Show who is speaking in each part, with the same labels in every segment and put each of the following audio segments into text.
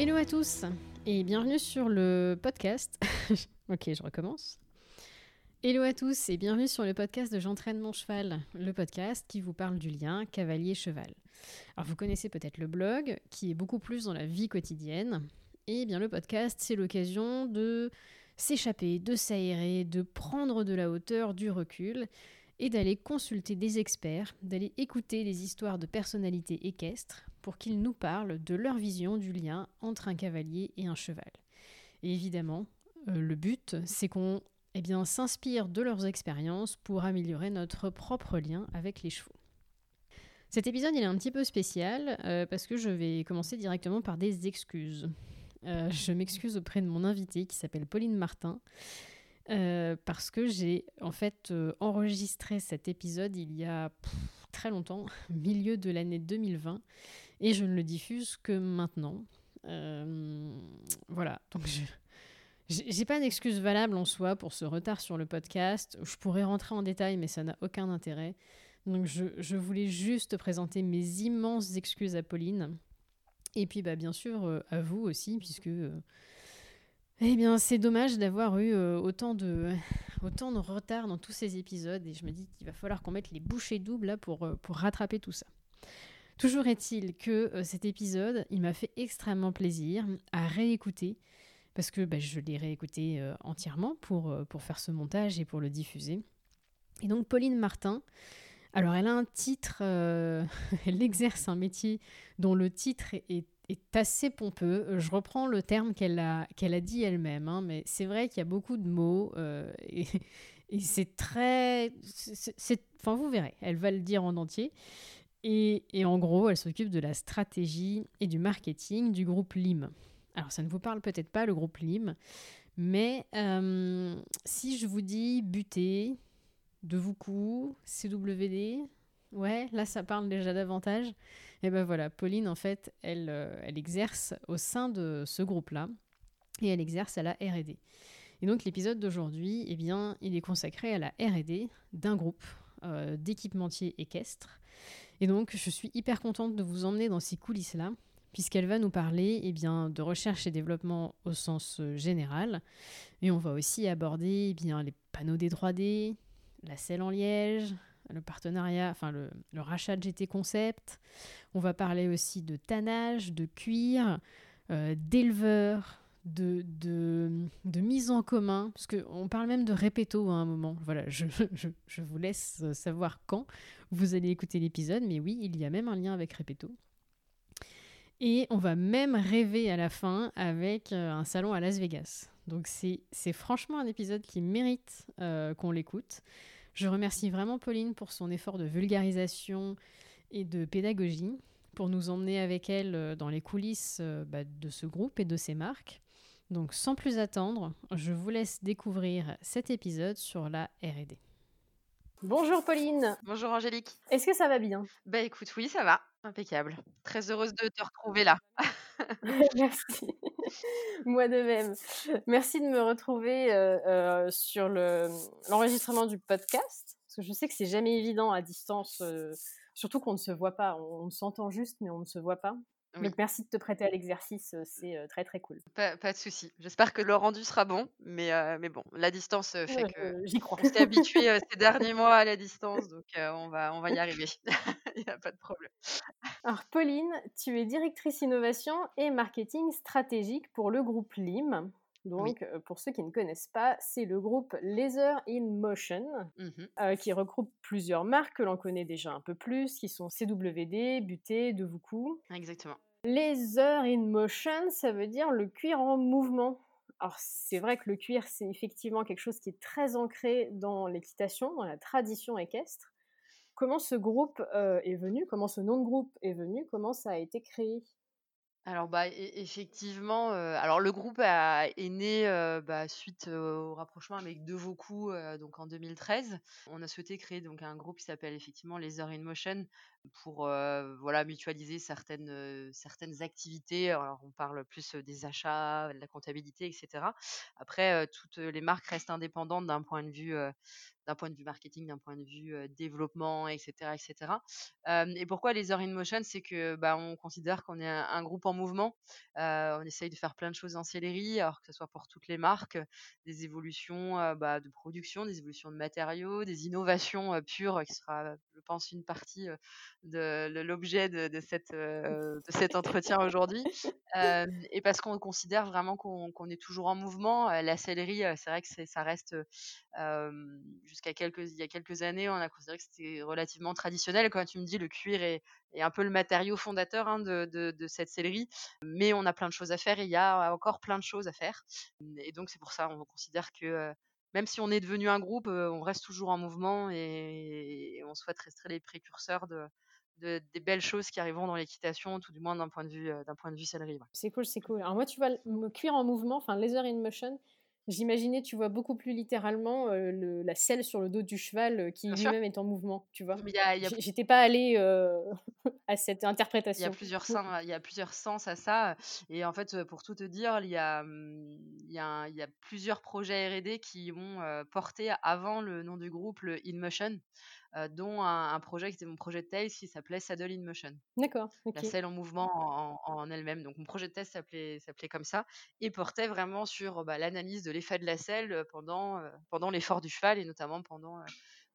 Speaker 1: Hello à tous et bienvenue sur le podcast. ok, je recommence. Hello à tous et bienvenue sur le podcast de J'entraîne mon cheval, le podcast qui vous parle du lien cavalier-cheval. Alors vous connaissez peut-être le blog qui est beaucoup plus dans la vie quotidienne. Et bien le podcast, c'est l'occasion de s'échapper, de s'aérer, de prendre de la hauteur, du recul et d'aller consulter des experts, d'aller écouter les histoires de personnalités équestres pour qu'ils nous parlent de leur vision du lien entre un cavalier et un cheval. Et évidemment, euh, le but, c'est qu'on eh s'inspire de leurs expériences pour améliorer notre propre lien avec les chevaux. Cet épisode, il est un petit peu spécial euh, parce que je vais commencer directement par des excuses. Euh, je m'excuse auprès de mon invité qui s'appelle Pauline Martin. parce que j'ai en fait enregistré cet épisode il y a très longtemps, milieu de l'année 2020, et je ne le diffuse que maintenant. Euh, voilà, donc je j'ai pas d'excuse valable en soi pour ce retard sur le podcast. Je pourrais rentrer en détail, mais ça n'a aucun intérêt. Donc je, je, voulais juste présenter mes immenses excuses à Pauline. Et puis bah, bien sûr euh, à vous aussi, puisque euh, eh bien c'est dommage d'avoir eu autant, de, autant de retard dans tous ces épisodes. Et je me dis qu'il va falloir qu'on mette les bouchées doubles là, pour, pour rattraper tout ça. Toujours est-il que euh, cet épisode, il m'a fait extrêmement plaisir à réécouter parce que bah, je l'ai réécouté euh, entièrement pour, euh, pour faire ce montage et pour le diffuser. Et donc Pauline Martin, alors elle a un titre, elle exerce un métier dont le titre est, assez pompeux. Je reprends le terme qu'elle a, dit elle-même, hein, mais c'est vrai qu'il y a beaucoup de mots et c'est très... Enfin vous verrez, elle va le dire en entier. Et, en gros, elle s'occupe de la stratégie et du marketing du groupe LIM. Alors, ça ne vous parle peut-être pas, le groupe LIM, mais euh, si je vous dis buter, de vous coup, CWD, ouais, là, ça parle déjà davantage. Et ben voilà, Pauline, en fait, elle, euh, elle exerce au sein de ce groupe-là et elle exerce à la R&D. Et donc, l'épisode d'aujourd'hui, eh bien, il est consacré à la R&D d'un groupe euh, d'équipementiers équestres et donc, je suis hyper contente de vous emmener dans ces coulisses-là, puisqu'elle va nous parler eh bien, de recherche et développement au sens euh, général. Et on va aussi aborder eh bien, les panneaux des 3D, la selle en liège, le partenariat, enfin le, rachat de GT Concept. On va parler aussi de tannage, de cuir, euh, d'éleveur, de, de, mise en commun, parce qu'on parle même de répéto à un moment. Voilà, je, je, vous laisse savoir quand vous allez écouter l'épisode, mais oui, il y a même un lien avec répéto. Et on va même rêver à la fin avec euh, un salon à Las Vegas. Donc c'est franchement un épisode qui mérite euh, qu'on l'écoute. Je remercie vraiment Pauline pour son effort de vulgarisation et de pédagogie, pour nous emmener avec elle euh, dans les coulisses bah, de ce groupe et de ses marques. Donc sans plus attendre, je vous laisse découvrir cet épisode sur la RD. Bonjour Pauline.
Speaker 2: Bonjour Angélique.
Speaker 1: Est-ce que ça va bien?
Speaker 2: Bah écoute, oui, ça va. Impeccable. Très heureuse de te retrouver là.
Speaker 1: Merci. Moi de même. Merci de me retrouver euh, euh, sur l'enregistrement du podcast. Parce que je sais que c'est jamais évident à distance, euh, surtout qu'on ne se voit pas. On, s'entend juste, mais on ne se voit pas. Donc merci de te prêter à l'exercice, c'est très très cool.
Speaker 2: Pas, de souci. J'espère que le rendu sera bon, mais, mais bon, la distance fait que
Speaker 1: j'y crois.
Speaker 2: On s'est habitué ces derniers mois à la distance, donc on, va, on va y arriver. Il n'y a pas de problème.
Speaker 1: Alors Pauline, tu es directrice innovation et marketing stratégique pour le groupe LIM. Donc, pour ceux qui ne connaissent pas, c'est le groupe Laser in Motion, mmh qui regroupe plusieurs marques que l'on connaît déjà un peu plus, qui sont CWD, Buté, Devoucou.
Speaker 2: Exactement.
Speaker 1: Laser in Motion, ça veut dire le cuir en mouvement. Alors, c'est vrai que le cuir, c'est effectivement quelque chose qui est très ancré dans l'équitation, dans la tradition équestre. Comment ce groupe est venu Comment ce nom de groupe est venu Comment ça a été créé?
Speaker 2: Alors bah, effectivement, alors le groupe est né, bah, suite, au rapprochement avec Devaucou, donc en 2013. On a souhaité créer donc un groupe qui s'appelle effectivement Laser in Motion pour, voilà mutualiser certaines, certaines activités. Alors on parle plus, des achats, de la comptabilité etc. Après, toutes les marques restent indépendantes d'un point de vue, d'un point de vue marketing, d'un point de vue développement, etc., etc. et pourquoi les Heures in Motion C'est que bah, on considère qu'on est un, groupe en mouvement. on essaye de faire plein de choses en céleri, alors que ce soit pour toutes les marques, des évolutions bah, de production, des évolutions de matériaux, des innovations pures, qui sera, je pense, une partie de, l'objet de, cette, cet entretien aujourd'hui. et parce qu'on considère vraiment qu'on est toujours en mouvement. la céleri, c'est vrai que ça reste jusqu'à quelques, il y a quelques années, on a considéré que c'était relativement traditionnel. Quand tu me dis le cuir est, un peu le matériau fondateur hein, de, cette céleri, mais on a plein de choses à faire et il y a encore plein de choses à faire. Et donc c'est pour ça, on considère que même si on est devenu un groupe, on reste toujours en mouvement et, on souhaite rester les précurseurs de, des belles choses qui arriveront dans l'équitation, tout du moins d'un point de vue, d'un.
Speaker 3: C'est cool, c'est cool. Alors moi, tu vois, le cuir en mouvement, enfin laser in motion, J'imaginais, tu vois, beaucoup plus littéralement le, la selle sur le dos du cheval qui lui-même est en mouvement, tu vois. J'étais pas allée à cette interprétation.
Speaker 2: Il y, a plusieurs sens, il y a plusieurs sens à ça. Et en fait, pour tout te dire, il y a, mmh, il y a, il y a plusieurs projets R&D qui ont porté avant le nom du groupe le InMotion. Euh, dont un, projet qui était mon projet de thèse qui s'appelait Saddle in Motion.
Speaker 3: D'accord.
Speaker 2: La selle en mouvement en, elle-même. Donc mon projet de thèse s'appelait comme ça et portait vraiment sur bah, l'analyse de l'effet de la selle euh, pendant, euh, pendant l'effort du cheval et notamment pendant,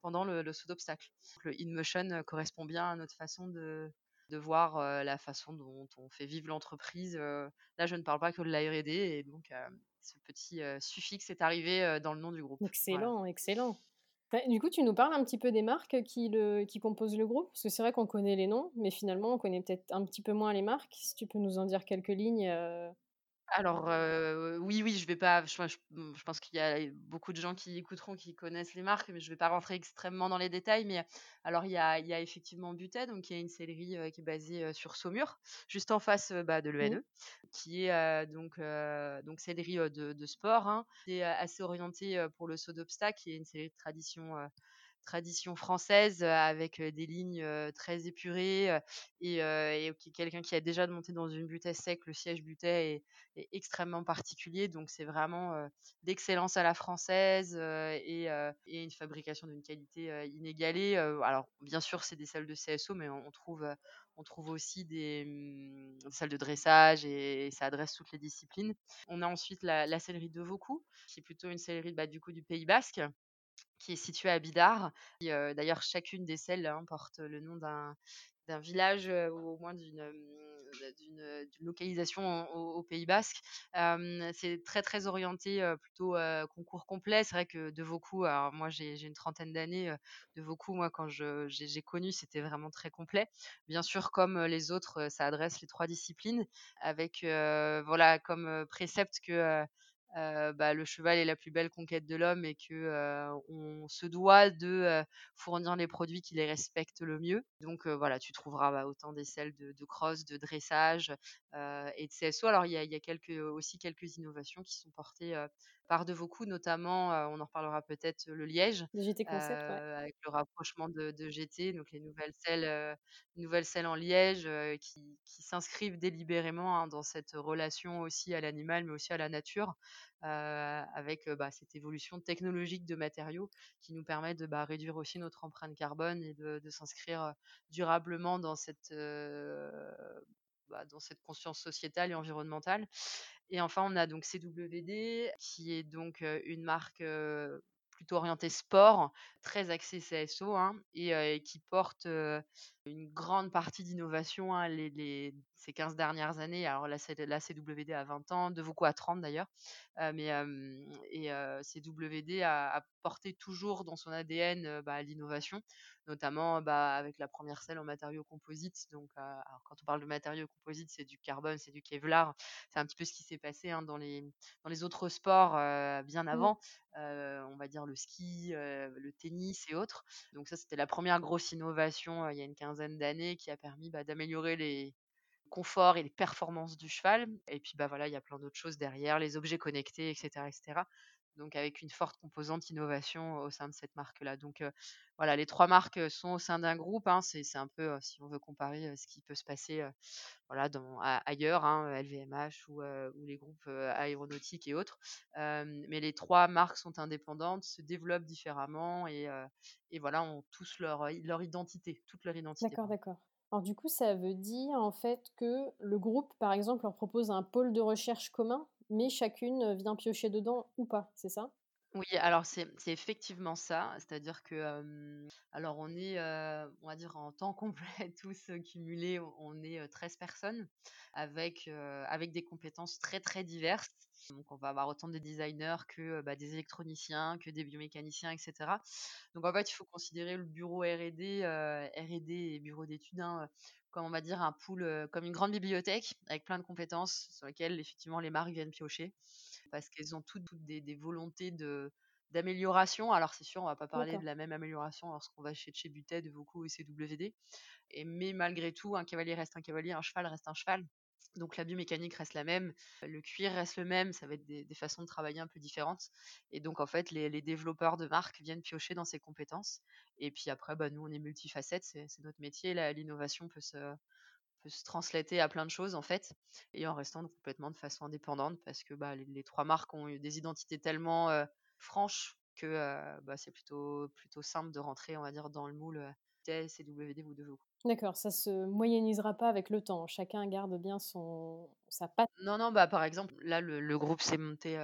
Speaker 2: pendant le, saut d'obstacle. Le in motion correspond bien à notre façon de, de voir la façon dont on fait vivre l'entreprise. là, je ne parle pas que de la R&D et donc ce petit suffixe est arrivé dans le nom du groupe.
Speaker 3: Excellent, excellent. Bah, du coup, tu nous parles un petit peu des marques qui, composent le groupe Parce que c'est vrai qu'on connaît les noms, mais finalement, on connaît peut-être un petit peu moins les marques. Si tu peux nous en dire quelques lignes. Euh,
Speaker 2: alors, oui, oui, je vais pas je je pense qu'il y a beaucoup de gens qui écouteront, qui connaissent les marques, mais je vais pas rentrer extrêmement dans les détails. Mais alors il y a il y a effectivement Butet, donc qui est une sellerie, qui est basée, sur Saumur, juste en face, bah, de mmh. l'ENE, qui est, donc donc sellerie, de de sport, hein. C'est, assez orienté, pour le saut d'obstacle, qui est une sellerie de tradition, tradition française avec des lignes très épurées et, et quelqu'un qui a déjà monté dans une butée sec, le siège butée est, extrêmement particulier, donc c'est vraiment d'excellence à la française et, une fabrication d'une qualité inégalée. alors bien sûr c'est des salles de CSO, mais on, trouve on trouve aussi des, mmh, salles de dressage et, ça adresse toutes les disciplines. On a ensuite la, la sellerie de Vaucou, qui est plutôt une sellerie bah, du coup du Pays Basque, qui est situé à Bidart. D'ailleurs, chacune des selles hein, porte le nom d'un village ou au moins d'une d'une localisation au, Pays Basque. c'est très très orienté plutôt concours complet. C'est vrai que de Vaucou, alors moi j'ai une trentaine d'années, de Vaucou, moi quand j'ai connu, c'était vraiment très complet. Bien sûr, comme les autres, ça adresse les trois disciplines, avec voilà comme précepte que bah, le cheval est la plus belle conquête de l'homme et que on se doit de fournir les produits qui les respectent le mieux. Donc voilà, tu trouveras bah, autant des selles de, de, cross, de dressage et de CSO. Alors il y a, aussi quelques innovations qui sont portées par de beaucoup, notamment, on en reparlera peut-être, le Liège,
Speaker 3: GT Concept,
Speaker 2: avec le rapprochement de, de, GT, donc les nouvelles selles, nouvelles selles en Liège qui, qui s'inscrivent délibérément hein, dans cette relation aussi à l'animal, mais aussi à la nature. avec bah, cette évolution technologique de matériaux qui nous permet de bah, réduire aussi notre empreinte carbone et de, de s'inscrire durablement dans cette, bah, dans cette conscience sociétale et environnementale. Et enfin, on a donc CWD, qui est donc une marque plutôt orientée sport, très axée CSO, hein, et, qui porte une grande partie d'innovation hein, les, ces 15 dernières années. Alors là, c'est la CWD à 20 ans, de beaucoup à 30 d'ailleurs. mais et CWD a, a, porté toujours dans son ADN bah, l'innovation, notamment bah, avec la première selle en matériaux composites. Donc, alors, quand on parle de matériaux composites, c'est du carbone, c'est du Kevlar. C'est un petit peu ce qui s'est passé hein, dans, les, dans les autres sports bien mmh. avant. on va dire le ski, le tennis et autres. Donc ça, c'était la première grosse innovation il y a une quinzaine d'années qui a permis bah, d'améliorer les conforts et les performances du cheval. Et puis bah voilà, il y a plein d'autres choses derrière, les objets connectés, etc., etc. donc avec une forte composante innovation au sein de cette marque-là. Donc voilà, les trois marques sont au sein d'un groupe. Hein. c'est un peu, si on veut comparer ce qui peut se passer voilà, dans, ailleurs, hein, LVMH ou, ou, les groupes aéronautiques et autres. mais les trois marques sont indépendantes, se développent différemment et, et voilà, ont tous leur, leur identité, toute leur identité.
Speaker 3: D'accord, d'accord. Alors du coup, ça veut dire en fait que le groupe, par exemple, leur propose un pôle de recherche commun, mais chacune vient piocher dedans ou pas, c'est ça?
Speaker 2: Oui, alors c'est effectivement ça. C'est-à-dire que, alors on est, on va dire en temps complet tous, cumulés, on est, 13 personnes avec, avec des compétences très, très diverses. Donc on va avoir autant des designers que, bah, des électroniciens, que des biomécaniciens etc. Donc en fait, il faut considérer le bureau R&D, R&D et bureau d'études, hein, comme on va dire un pool, comme une grande bibliothèque avec plein de compétences sur lesquelles effectivement les marques viennent piocher parce qu'elles ont toutes, des, volontés de d'amélioration. Alors c'est sûr, on va pas parler de la même amélioration lorsqu'on va chez chez Butet, Vauco et CWD. Et mais malgré tout, un cavalier reste un cavalier, un cheval reste un cheval. Donc la biomécanique reste la même, le cuir reste le même, ça va être des, façons de travailler un peu différentes. Et donc en fait, les, développeurs de marques viennent piocher dans ces compétences. Et puis après, bah, nous, on est multifacettes, c'est notre métier. L'innovation peut se, se translater à plein de choses en fait, et en restant complètement de façon indépendante parce que bah, les, trois marques ont eu des identités tellement franches que bah, c'est plutôt, plutôt simple de rentrer, on va dire, dans le moule TS ou de vous.
Speaker 3: D'accord, ça se moyennisera pas avec le temps. Chacun garde bien son sa patte.
Speaker 2: Non, non, bah par exemple, là le, groupe s'est monté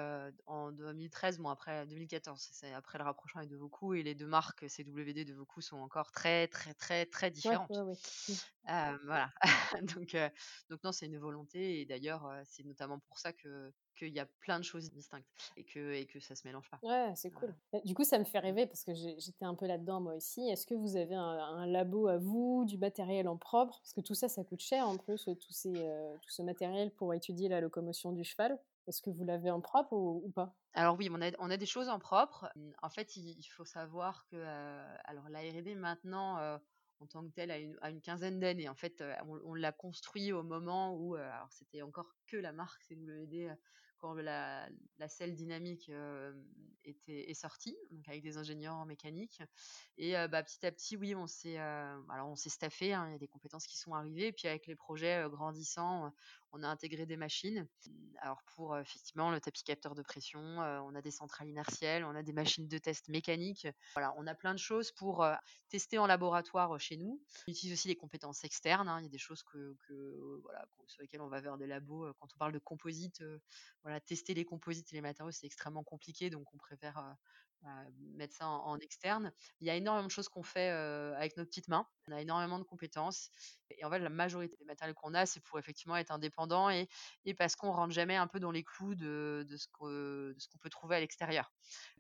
Speaker 2: en 2013, bon après 2014, c'est après le rapprochement avec Devoku et les deux marques CWD de Devoku sont encore très très très très différentes.
Speaker 3: Ouais,
Speaker 2: mmh. voilà. donc donc non, c'est une volonté et d'ailleurs c'est notamment pour ça que qu'il y a plein de choses distinctes et que, et que ça se mélange pas.
Speaker 3: Ouais, c'est cool. Du coup, ça me fait rêver parce que j'étais un peu là-dedans moi aussi. Est-ce que vous avez un, labo à vous, du matériel en propre? Parce que tout ça, ça coûte cher en plus, tout, ces, euh, tout ce matériel pour étudier la locomotion du cheval? Est-ce que vous l'avez en propre ou, pas?
Speaker 2: Alors oui, on a, des choses en propre. En fait, il, faut savoir que euh, alors la R&D maintenant, euh, en tant que telle, a une, quinzaine d'années. En fait, on, l'a construit au moment où, alors c'était encore que la marque CWD quand la, la selle dynamique était, est sortie, donc avec des ingénieurs en mécanique. Et bah, petit à petit, oui, on s'est, alors on s'est staffé, hein, il y a des compétences qui sont arrivées. Et puis avec les projets grandissants, on a intégré des machines. Alors pour effectivement le tapis capteur de pression, on a des centrales inertielles, on a des machines de test mécaniques. Voilà, on a plein de choses pour tester en laboratoire chez nous. On utilise aussi des compétences externes. Hein. Il y a des choses que, voilà, sur lesquelles on va vers des labos. Quand on parle de composites, voilà, tester les composites et les matériaux, c'est extrêmement compliqué, donc on préfère mettre ça en, externe. Il y a énormément de choses qu'on fait avec nos petites mains. On a énormément de compétences. Et en fait, la majorité des matériels qu'on a, c'est pour effectivement être indépendant et, parce qu'on rentre jamais un peu dans les clous de, ce qu'on peut trouver à l'extérieur.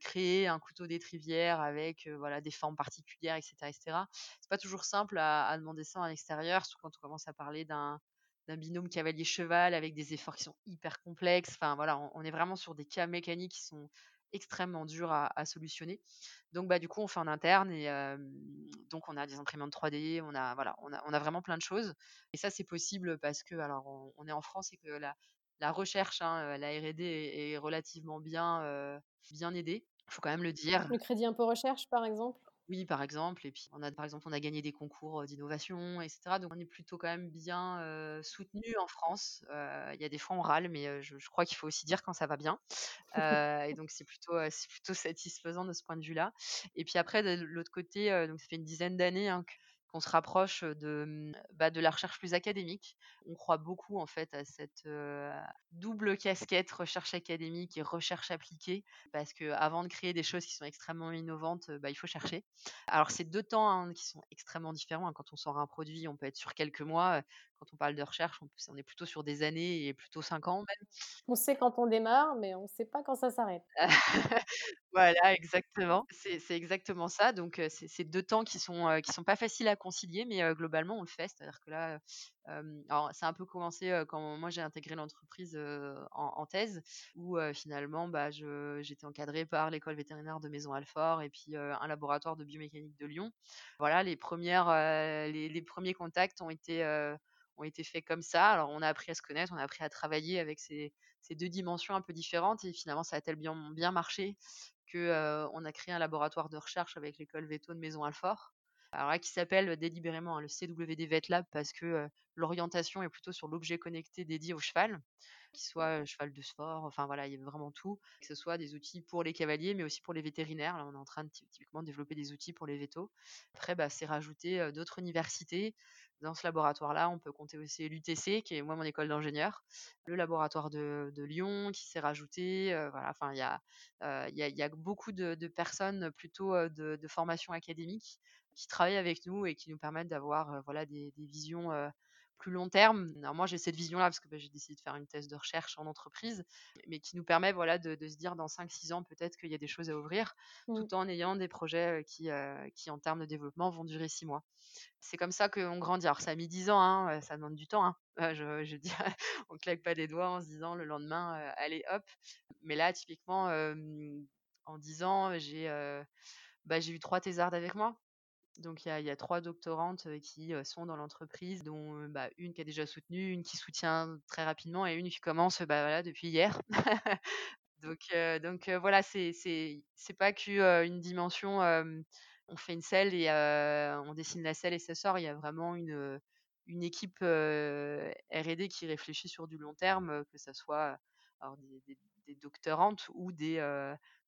Speaker 2: Créer un couteau d'étrivière avec voilà, des formes particulières, etc. etc. C'est pas toujours simple à, demander ça à l'extérieur, surtout quand on commence à parler d'un d'un binôme cavalier-cheval avec des efforts qui sont hyper complexes. Enfin voilà, on, est vraiment sur des cas mécaniques qui sont extrêmement durs à, solutionner. Donc bah du coup on fait en interne et donc on a des imprimantes 3D, on a voilà, on a, on a vraiment plein de choses. Et ça c'est possible parce que alors on, est en France et que la, la recherche, hein, la R&D est, est, relativement bien bien aidée. Il faut quand même le dire.
Speaker 3: Le crédit impôt recherche par exemple
Speaker 2: oui, par exemple. Et puis, on a, par exemple, on a gagné des concours d'innovation, etc. Donc, on est plutôt quand même bien soutenu en France. Il y a des fois, on râle, mais je, crois qu'il faut aussi dire quand ça va bien. et donc, c'est plutôt, c'est plutôt satisfaisant de ce point de vue-là. Et puis après, de l'autre côté, donc ça fait une dizaine d'années hein, qu'on se rapproche de, mmh, bah, de la recherche plus académique. On croit beaucoup en fait à cette double casquette recherche académique et recherche appliquée, parce que avant de créer des choses qui sont extrêmement innovantes, bah, il faut chercher. Alors c'est deux temps hein, qui sont extrêmement différents. Hein. Quand on sort un produit, on peut être sur quelques mois. Quand on parle de recherche, on, est plutôt sur des années et plutôt cinq ans même.
Speaker 3: On sait quand on démarre, mais on ne sait pas quand ça s'arrête.
Speaker 2: voilà, exactement. C'est exactement ça. Donc c'est deux temps qui sont qui sont pas faciles à concilier, mais globalement on le fait. C'est-à-dire que là, a un peu commencé quand moi j'ai intégré l'entreprise en, thèse, où finalement bah, j'étais encadrée par l'école vétérinaire de Maison Alfort et puis un laboratoire de biomécanique de Lyon. Voilà, les premières les, les premiers contacts ont été ont été faits comme ça. Alors, on a appris à se connaître, on a appris à travailler avec ces, ces deux dimensions un peu différentes et finalement, ça a tellement bien, marché qu'on on a créé un laboratoire de recherche avec l'école Veto de Maison Alfort. Alors là, qui s'appelle délibérément hein, le CWD Vet Lab parce que l'orientation est plutôt sur l'objet connecté dédié au cheval, qu'il soit cheval de sport, enfin voilà, il y a vraiment tout, que ce soit des outils pour les cavaliers, mais aussi pour les vétérinaires. Là, on est en train de typiquement développer des outils pour les vétos. Après, bah, c'est rajouter d'autres universités, dans ce laboratoire-là, on peut compter aussi l'UTC, qui est moi mon école d'ingénieur, le laboratoire de, Lyon qui s'est rajouté. voilà, enfin, il y a, a, beaucoup de, personnes plutôt de, formation académique qui travaillent avec nous et qui nous permettent d'avoir voilà, des, visions plus long terme. Alors moi, j'ai cette vision-là parce que bah, j'ai décidé de faire une thèse de recherche en entreprise, mais qui nous permet voilà, de, se dire dans 5-6 ans peut-être qu'il y a des choses à ouvrir, mmh. tout en ayant des projets qui, qui, en termes de développement, vont durer 6 mois. C'est comme ça qu'on grandit. Alors ça a mis 10 ans, hein, ça demande du temps. Hein. Je, je, dis, on claque pas des doigts en se disant le lendemain, allez hop. Mais là, typiquement, en 10 ans, j'ai bah, eu trois thésardes avec moi. Donc il y, a trois doctorantes qui sont dans l'entreprise, dont bah, une qui a déjà soutenu, une qui soutient très rapidement et une qui commence bah, voilà, depuis hier. donc donc voilà, c'est pas qu'une dimension, on fait une selle et on dessine la selle et ça sort. Il y a vraiment une, une équipe R&D qui réfléchit sur du long terme, que ce soit des, des, doctorantes ou des,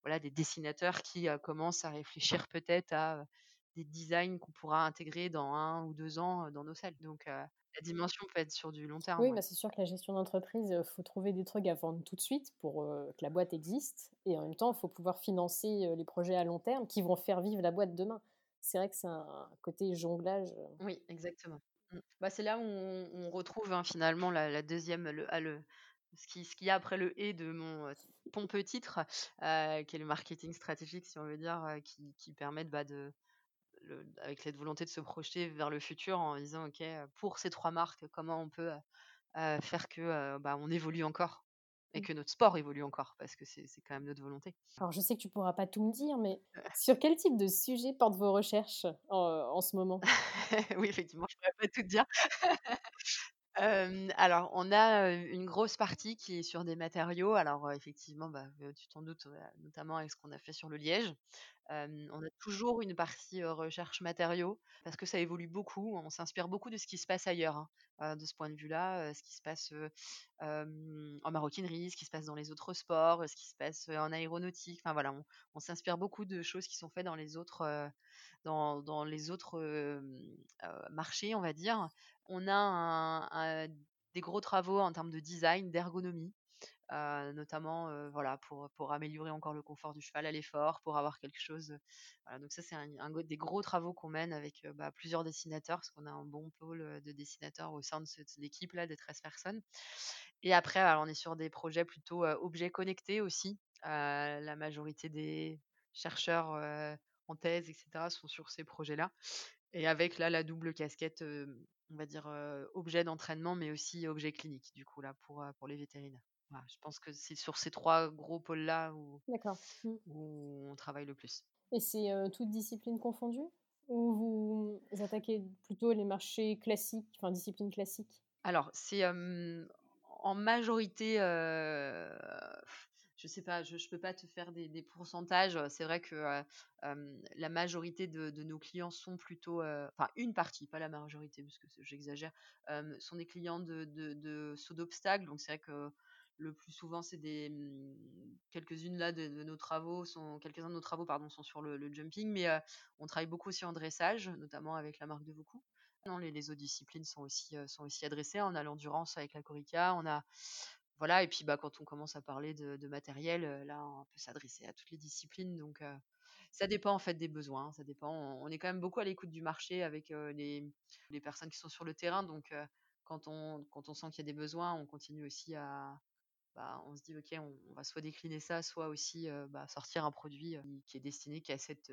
Speaker 2: voilà, des dessinateurs qui commencent à réfléchir peut-être à des designs qu'on pourra intégrer dans un ou deux ans dans nos salles. Donc la dimension peut être sur du long terme.
Speaker 1: Oui, bah, c'est sûr que la gestion d'entreprise, il faut trouver des trucs à vendre tout de suite pour que la boîte existe. Et en même temps, il faut pouvoir financer les projets à long terme qui vont faire vivre la boîte demain. C'est vrai que c'est un côté jonglage.
Speaker 2: Oui, exactement. Mmh. Bah, c'est là où on, retrouve hein, finalement la, deuxième, le, ah, le, ce qu'il ce qui y a après le et de mon pompeux titre, qui est le marketing stratégique, si on veut dire, qui, qui permet bah, de, avec cette volonté de se projeter vers le futur en disant ok pour ces trois marques comment on peut faire que bah, on évolue encore et mmh. que notre sport évolue encore? Parce que c'est quand même notre volonté.
Speaker 1: Alors je sais que tu pourras pas tout me dire mais sur quel type de sujet portent vos recherches en, ce moment?
Speaker 2: Oui effectivement je pourrais pas tout te dire. Alors, on a une grosse partie qui est sur des matériaux. Alors, effectivement, bah, tu t'en doutes, notamment avec ce qu'on a fait sur le liège. on a toujours une partie recherche matériaux parce que ça évolue beaucoup. On s'inspire beaucoup de ce qui se passe ailleurs. Hein, de ce point de vue-là, ce qui se passe en maroquinerie, ce qui se passe dans les autres sports, ce qui se passe en aéronautique. Enfin voilà, on, s'inspire beaucoup de choses qui sont faites dans les autres, dans, les autres marchés, on va dire. On a des gros travaux en termes de design, d'ergonomie. notamment voilà pour, améliorer encore le confort du cheval à l'effort, pour avoir quelque chose. Voilà, donc ça c'est des gros travaux qu'on mène avec bah, plusieurs dessinateurs, parce qu'on a un bon pôle de dessinateurs au sein de cette équipe là de 13 personnes. Et après, on est sur des projets plutôt objets connectés aussi. la majorité des chercheurs en thèse, etc., sont sur ces projets-là. Et avec là la double casquette on va dire, objet d'entraînement, mais aussi objet clinique, du coup, là, pour, pour les vétérinaires. je pense que c'est sur ces trois gros pôles-là où, mmh. où on travaille le plus.
Speaker 1: Et c'est toutes disciplines confondues? Ou vous attaquez plutôt les marchés classiques, enfin disciplines classiques?
Speaker 2: Alors, c'est en majorité je sais pas, je ne peux pas te faire des, pourcentages. C'est vrai que la majorité de, nos clients sont plutôt, enfin une partie, pas la majorité, parce que j'exagère, sont des clients de, de, saut d'obstacles. Donc c'est vrai que le plus souvent, c'est des mmh, quelques-unes là de, nos travaux sont quelques-uns de nos travaux pardon sont sur le, jumping, mais on travaille beaucoup aussi en dressage, notamment avec la marque de. Non, les, les, autres disciplines sont aussi, sont aussi adressées. On a l'endurance avec la Corica, on a voilà, et puis bah, quand on commence à parler de, matériel, là, on peut s'adresser à toutes les disciplines. Donc, ça dépend en fait des besoins. Ça dépend. On, est quand même beaucoup à l'écoute du marché avec les, les, personnes qui sont sur le terrain. Donc, quand, on, quand on sent qu'il y a des besoins, on continue aussi à, bah, on se dit ok, on, va soit décliner ça, soit aussi bah, sortir un produit qui est destiné qu'à cette,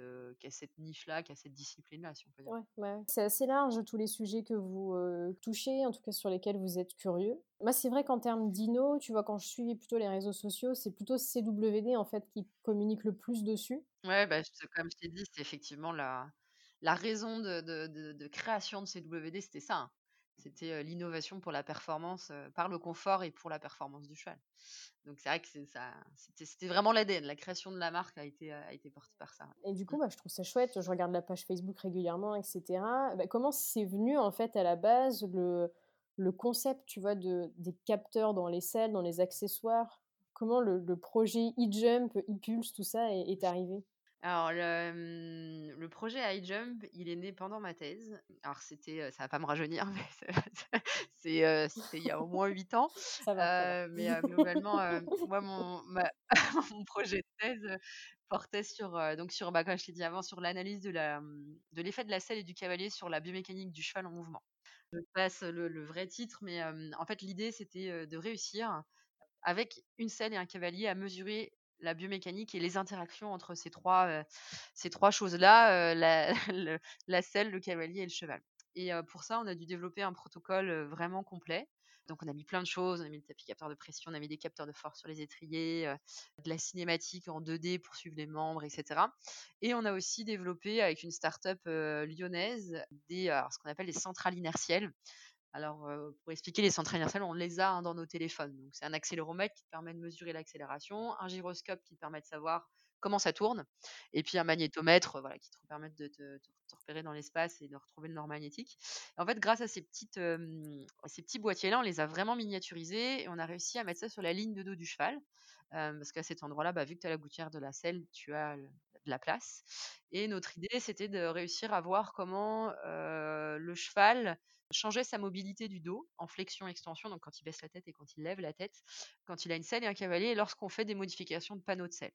Speaker 2: cette niche-là, qu'à cette discipline-là, si on peut
Speaker 1: dire. C'est assez large tous les sujets que vous touchez, en tout cas sur lesquels vous êtes curieux. Moi, c'est vrai qu'en termes d'INO, tu vois, quand je suis plutôt les réseaux sociaux, c'est plutôt CWD en fait qui communique le plus dessus.
Speaker 2: Ouais, bah, comme je t'ai dit, c'est effectivement la, la raison de, de, de, création de CWD, c'était ça. Hein. C'était l'innovation pour la performance, par le confort et pour la performance du cheval. Donc c'est vrai que ça, c'était vraiment l'ADN. La création de la marque a été, a été portée par ça.
Speaker 1: Et du coup, bah, je trouve ça chouette. Je regarde la page Facebook régulièrement, etc. Bah, comment c'est venu en fait à la base le, le concept, tu vois, de, des capteurs dans les selles, dans les accessoires? Comment le, le projet e-jump, e-pulse, tout ça est, est arrivé?
Speaker 2: Alors, le, le projet iJump, il est né pendant ma thèse. Alors, c'était, ça va pas me rajeunir, mais c'est, c'était il y a au moins 8 ans.
Speaker 1: Ça va,
Speaker 2: mais globalement, moi, mon, mon projet de thèse portait sur, donc sur, bah, comme je t'ai dit avant, sur l'analyse de, la, de l'effet de la selle et du cavalier sur la biomécanique du cheval en mouvement. Je passe le, le vrai titre, mais en fait, l'idée, c'était de réussir avec une selle et un cavalier à mesurer la biomécanique et les interactions entre ces trois, ces trois choses-là, la, la, selle, le cavalier et le cheval. Et pour ça, on a dû développer un protocole vraiment complet. Donc, on a mis plein de choses. On a mis des tapis capteurs de pression, on a mis des capteurs de force sur les étriers, de la cinématique en 2D pour suivre les membres, etc. Et on a aussi développé avec une start-up lyonnaise des, ce qu'on appelle les centrales inertielles. Alors, pour expliquer les centrales inertielles, on les a hein, dans nos téléphones. Donc, c'est un accéléromètre qui permet de mesurer l'accélération, un gyroscope qui permet de savoir comment ça tourne, et puis un magnétomètre voilà, qui te permet de te, repérer dans l'espace et de retrouver le nord magnétique. en fait, grâce à ces, petites, ces petits boîtiers-là, on les a vraiment miniaturisés et on a réussi à mettre ça sur la ligne de dos du cheval. parce qu'à cet endroit-là, bah, vu que tu as la gouttière de la selle, tu as de la place. Et notre idée, c'était de réussir à voir comment le cheval changer sa mobilité du dos en flexion-extension, donc quand il baisse la tête et quand il lève la tête, quand il a une selle et un cavalier, lorsqu'on fait des modifications de panneaux de selle.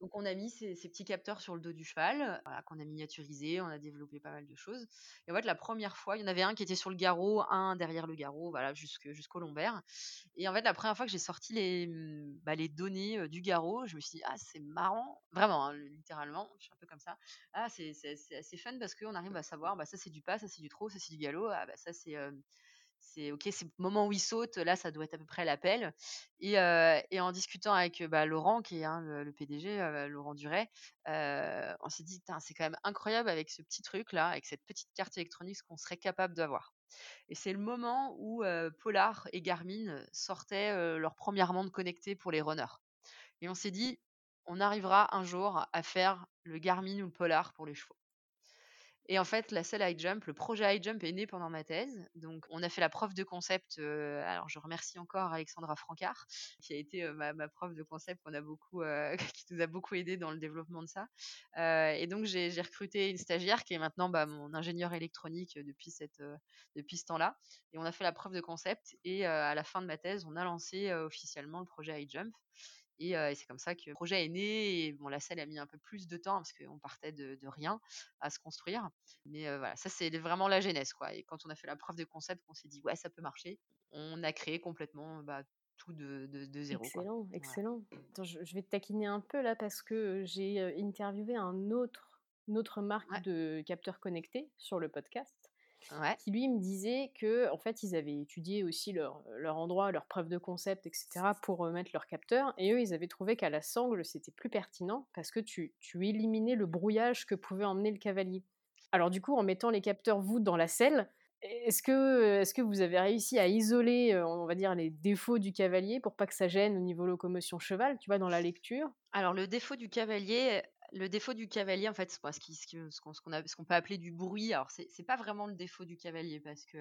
Speaker 2: Donc on a mis ces, petits capteurs sur le dos du cheval, qu'on a miniaturisé, on a développé pas mal de choses. Et en fait, la première fois, il y en avait un qui était sur le garrot, un derrière le garrot, voilà, jusqu'au lombaire. Et en fait, la première fois que j'ai sorti les, mmh, bah, données du garrot, je me suis dit, ah, c'est marrant, vraiment, hein, littéralement, je suis un peu comme ça. Ah, c'est assez fun parce qu'on arrive à savoir, bah, ça c'est du pas, ça c'est du trot, ça c'est du galop, ah, bah, ça c'est c'est ok, c'est le moment où il saute, là, ça doit être à peu près l'appel. Et, en discutant avec bah, Laurent, qui est hein, le, PDG, Laurent Duret, on s'est dit, c'est quand même incroyable avec ce petit truc-là, avec cette petite carte électronique, ce qu'on serait capable d'avoir. Et c'est le moment où Polar et Garmin sortaient leur première montre connectée pour les runners. Et on s'est dit, on arrivera un jour à faire le Garmin ou le Polar pour les chevaux. Et en fait, la selle high jump, le projet high jump est né pendant ma thèse. Donc, on a fait la preuve de concept. alors, je remercie encore Alexandra Francard, qui a été ma, ma, preuve de concept qu'on a beaucoup, qui nous a beaucoup aidé dans le développement de ça. et donc, j'ai recruté une stagiaire qui est maintenant bah, mon ingénieur électronique depuis, cette, depuis ce temps-là. Et on a fait la preuve de concept. Et à la fin de ma thèse, on a lancé officiellement le projet high jump. Et, c'est comme ça que le projet est né. Et bon, la salle a mis un peu plus de temps parce qu'on partait de, rien à se construire. Mais voilà, ça c'est vraiment la genèse. Quoi. Et quand on a fait la preuve de concept, on s'est dit ouais, ça peut marcher. On a créé complètement bah, tout de, de, zéro.
Speaker 1: Excellent, excellent. je, vais te taquiner un peu là parce que j'ai interviewé un autre, une autre marque de capteurs connectés sur le podcast qui lui me disait que en fait ils avaient étudié aussi leur, leur endroit, leur preuve de concept, etc. pour mettre leur capteur, et eux ils avaient trouvé qu'à la sangle c'était plus pertinent parce que tu, tu éliminais le brouillage que pouvait emmener le cavalier. Alors du coup en mettant les capteurs vous dans la selle, est-ce que, est que vous avez réussi à isoler, on va dire, les défauts du cavalier pour pas que ça gêne au niveau locomotion cheval, tu vois, dans la lecture?
Speaker 2: Alors le défaut du cavalier, le défaut du cavalier, en fait, ce qu'on ce qu'on peut appeler du bruit. Alors, c'est n'est pas vraiment le défaut du cavalier parce que,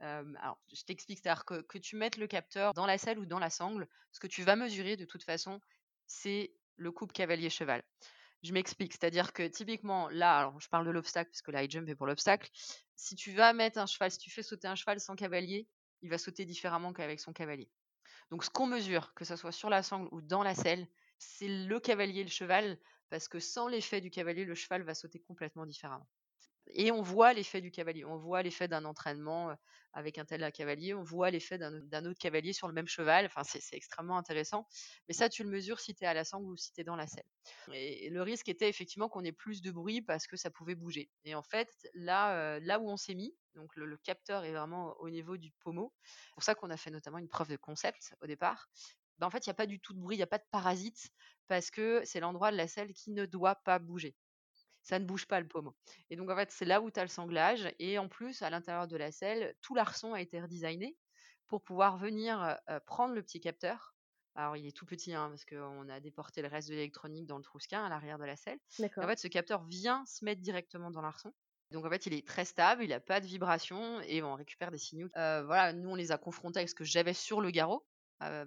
Speaker 2: je t'explique, c'est-à-dire que, tu mettes le capteur dans la selle ou dans la sangle, ce que tu vas mesurer de toute façon, c'est le couple cavalier-cheval. Je m'explique, c'est-à-dire que typiquement, là, je parle de l'obstacle parce que la high jump est pour l'obstacle. Si tu vas mettre un cheval, si tu fais sauter un cheval sans cavalier, il va sauter différemment qu'avec son cavalier. Donc, ce qu'on mesure, que ce soit sur la sangle ou dans la selle, c'est le cavalier et le cheval parce que sans l'effet du cavalier, le cheval va sauter complètement différemment. Et on voit l'effet du cavalier, on voit l'effet d'un entraînement avec un tel cavalier, on voit l'effet d'un autre cavalier sur le même cheval, enfin c'est extrêmement intéressant. Mais ça, tu le mesures si tu es à la sangle ou si tu es dans la selle. Et, le risque était effectivement qu'on ait plus de bruit parce que ça pouvait bouger. Et en fait, là, là où on s'est mis, donc le, capteur est vraiment au niveau du pommeau, c'est pour ça qu'on a fait notamment une preuve de concept au départ, bah, en fait, il n'y a pas du tout de bruit, il n'y a pas de parasites, parce que c'est l'endroit de la selle qui ne doit pas bouger. ça ne bouge pas le pommeau. Et donc, en fait, c'est là où tu as le sanglage. Et en plus, à l'intérieur de la selle, tout l'arçon a été redesigné pour pouvoir venir prendre le petit capteur. Alors, il est tout petit, hein, parce qu'on a déporté le reste de l'électronique dans le trousquin à l'arrière de la selle. En fait, ce capteur vient se mettre directement dans l'arçon. Donc en fait, il est très stable, il n'a pas de vibration et on récupère des signaux. voilà, nous on les a confrontés avec ce que j'avais sur le garrot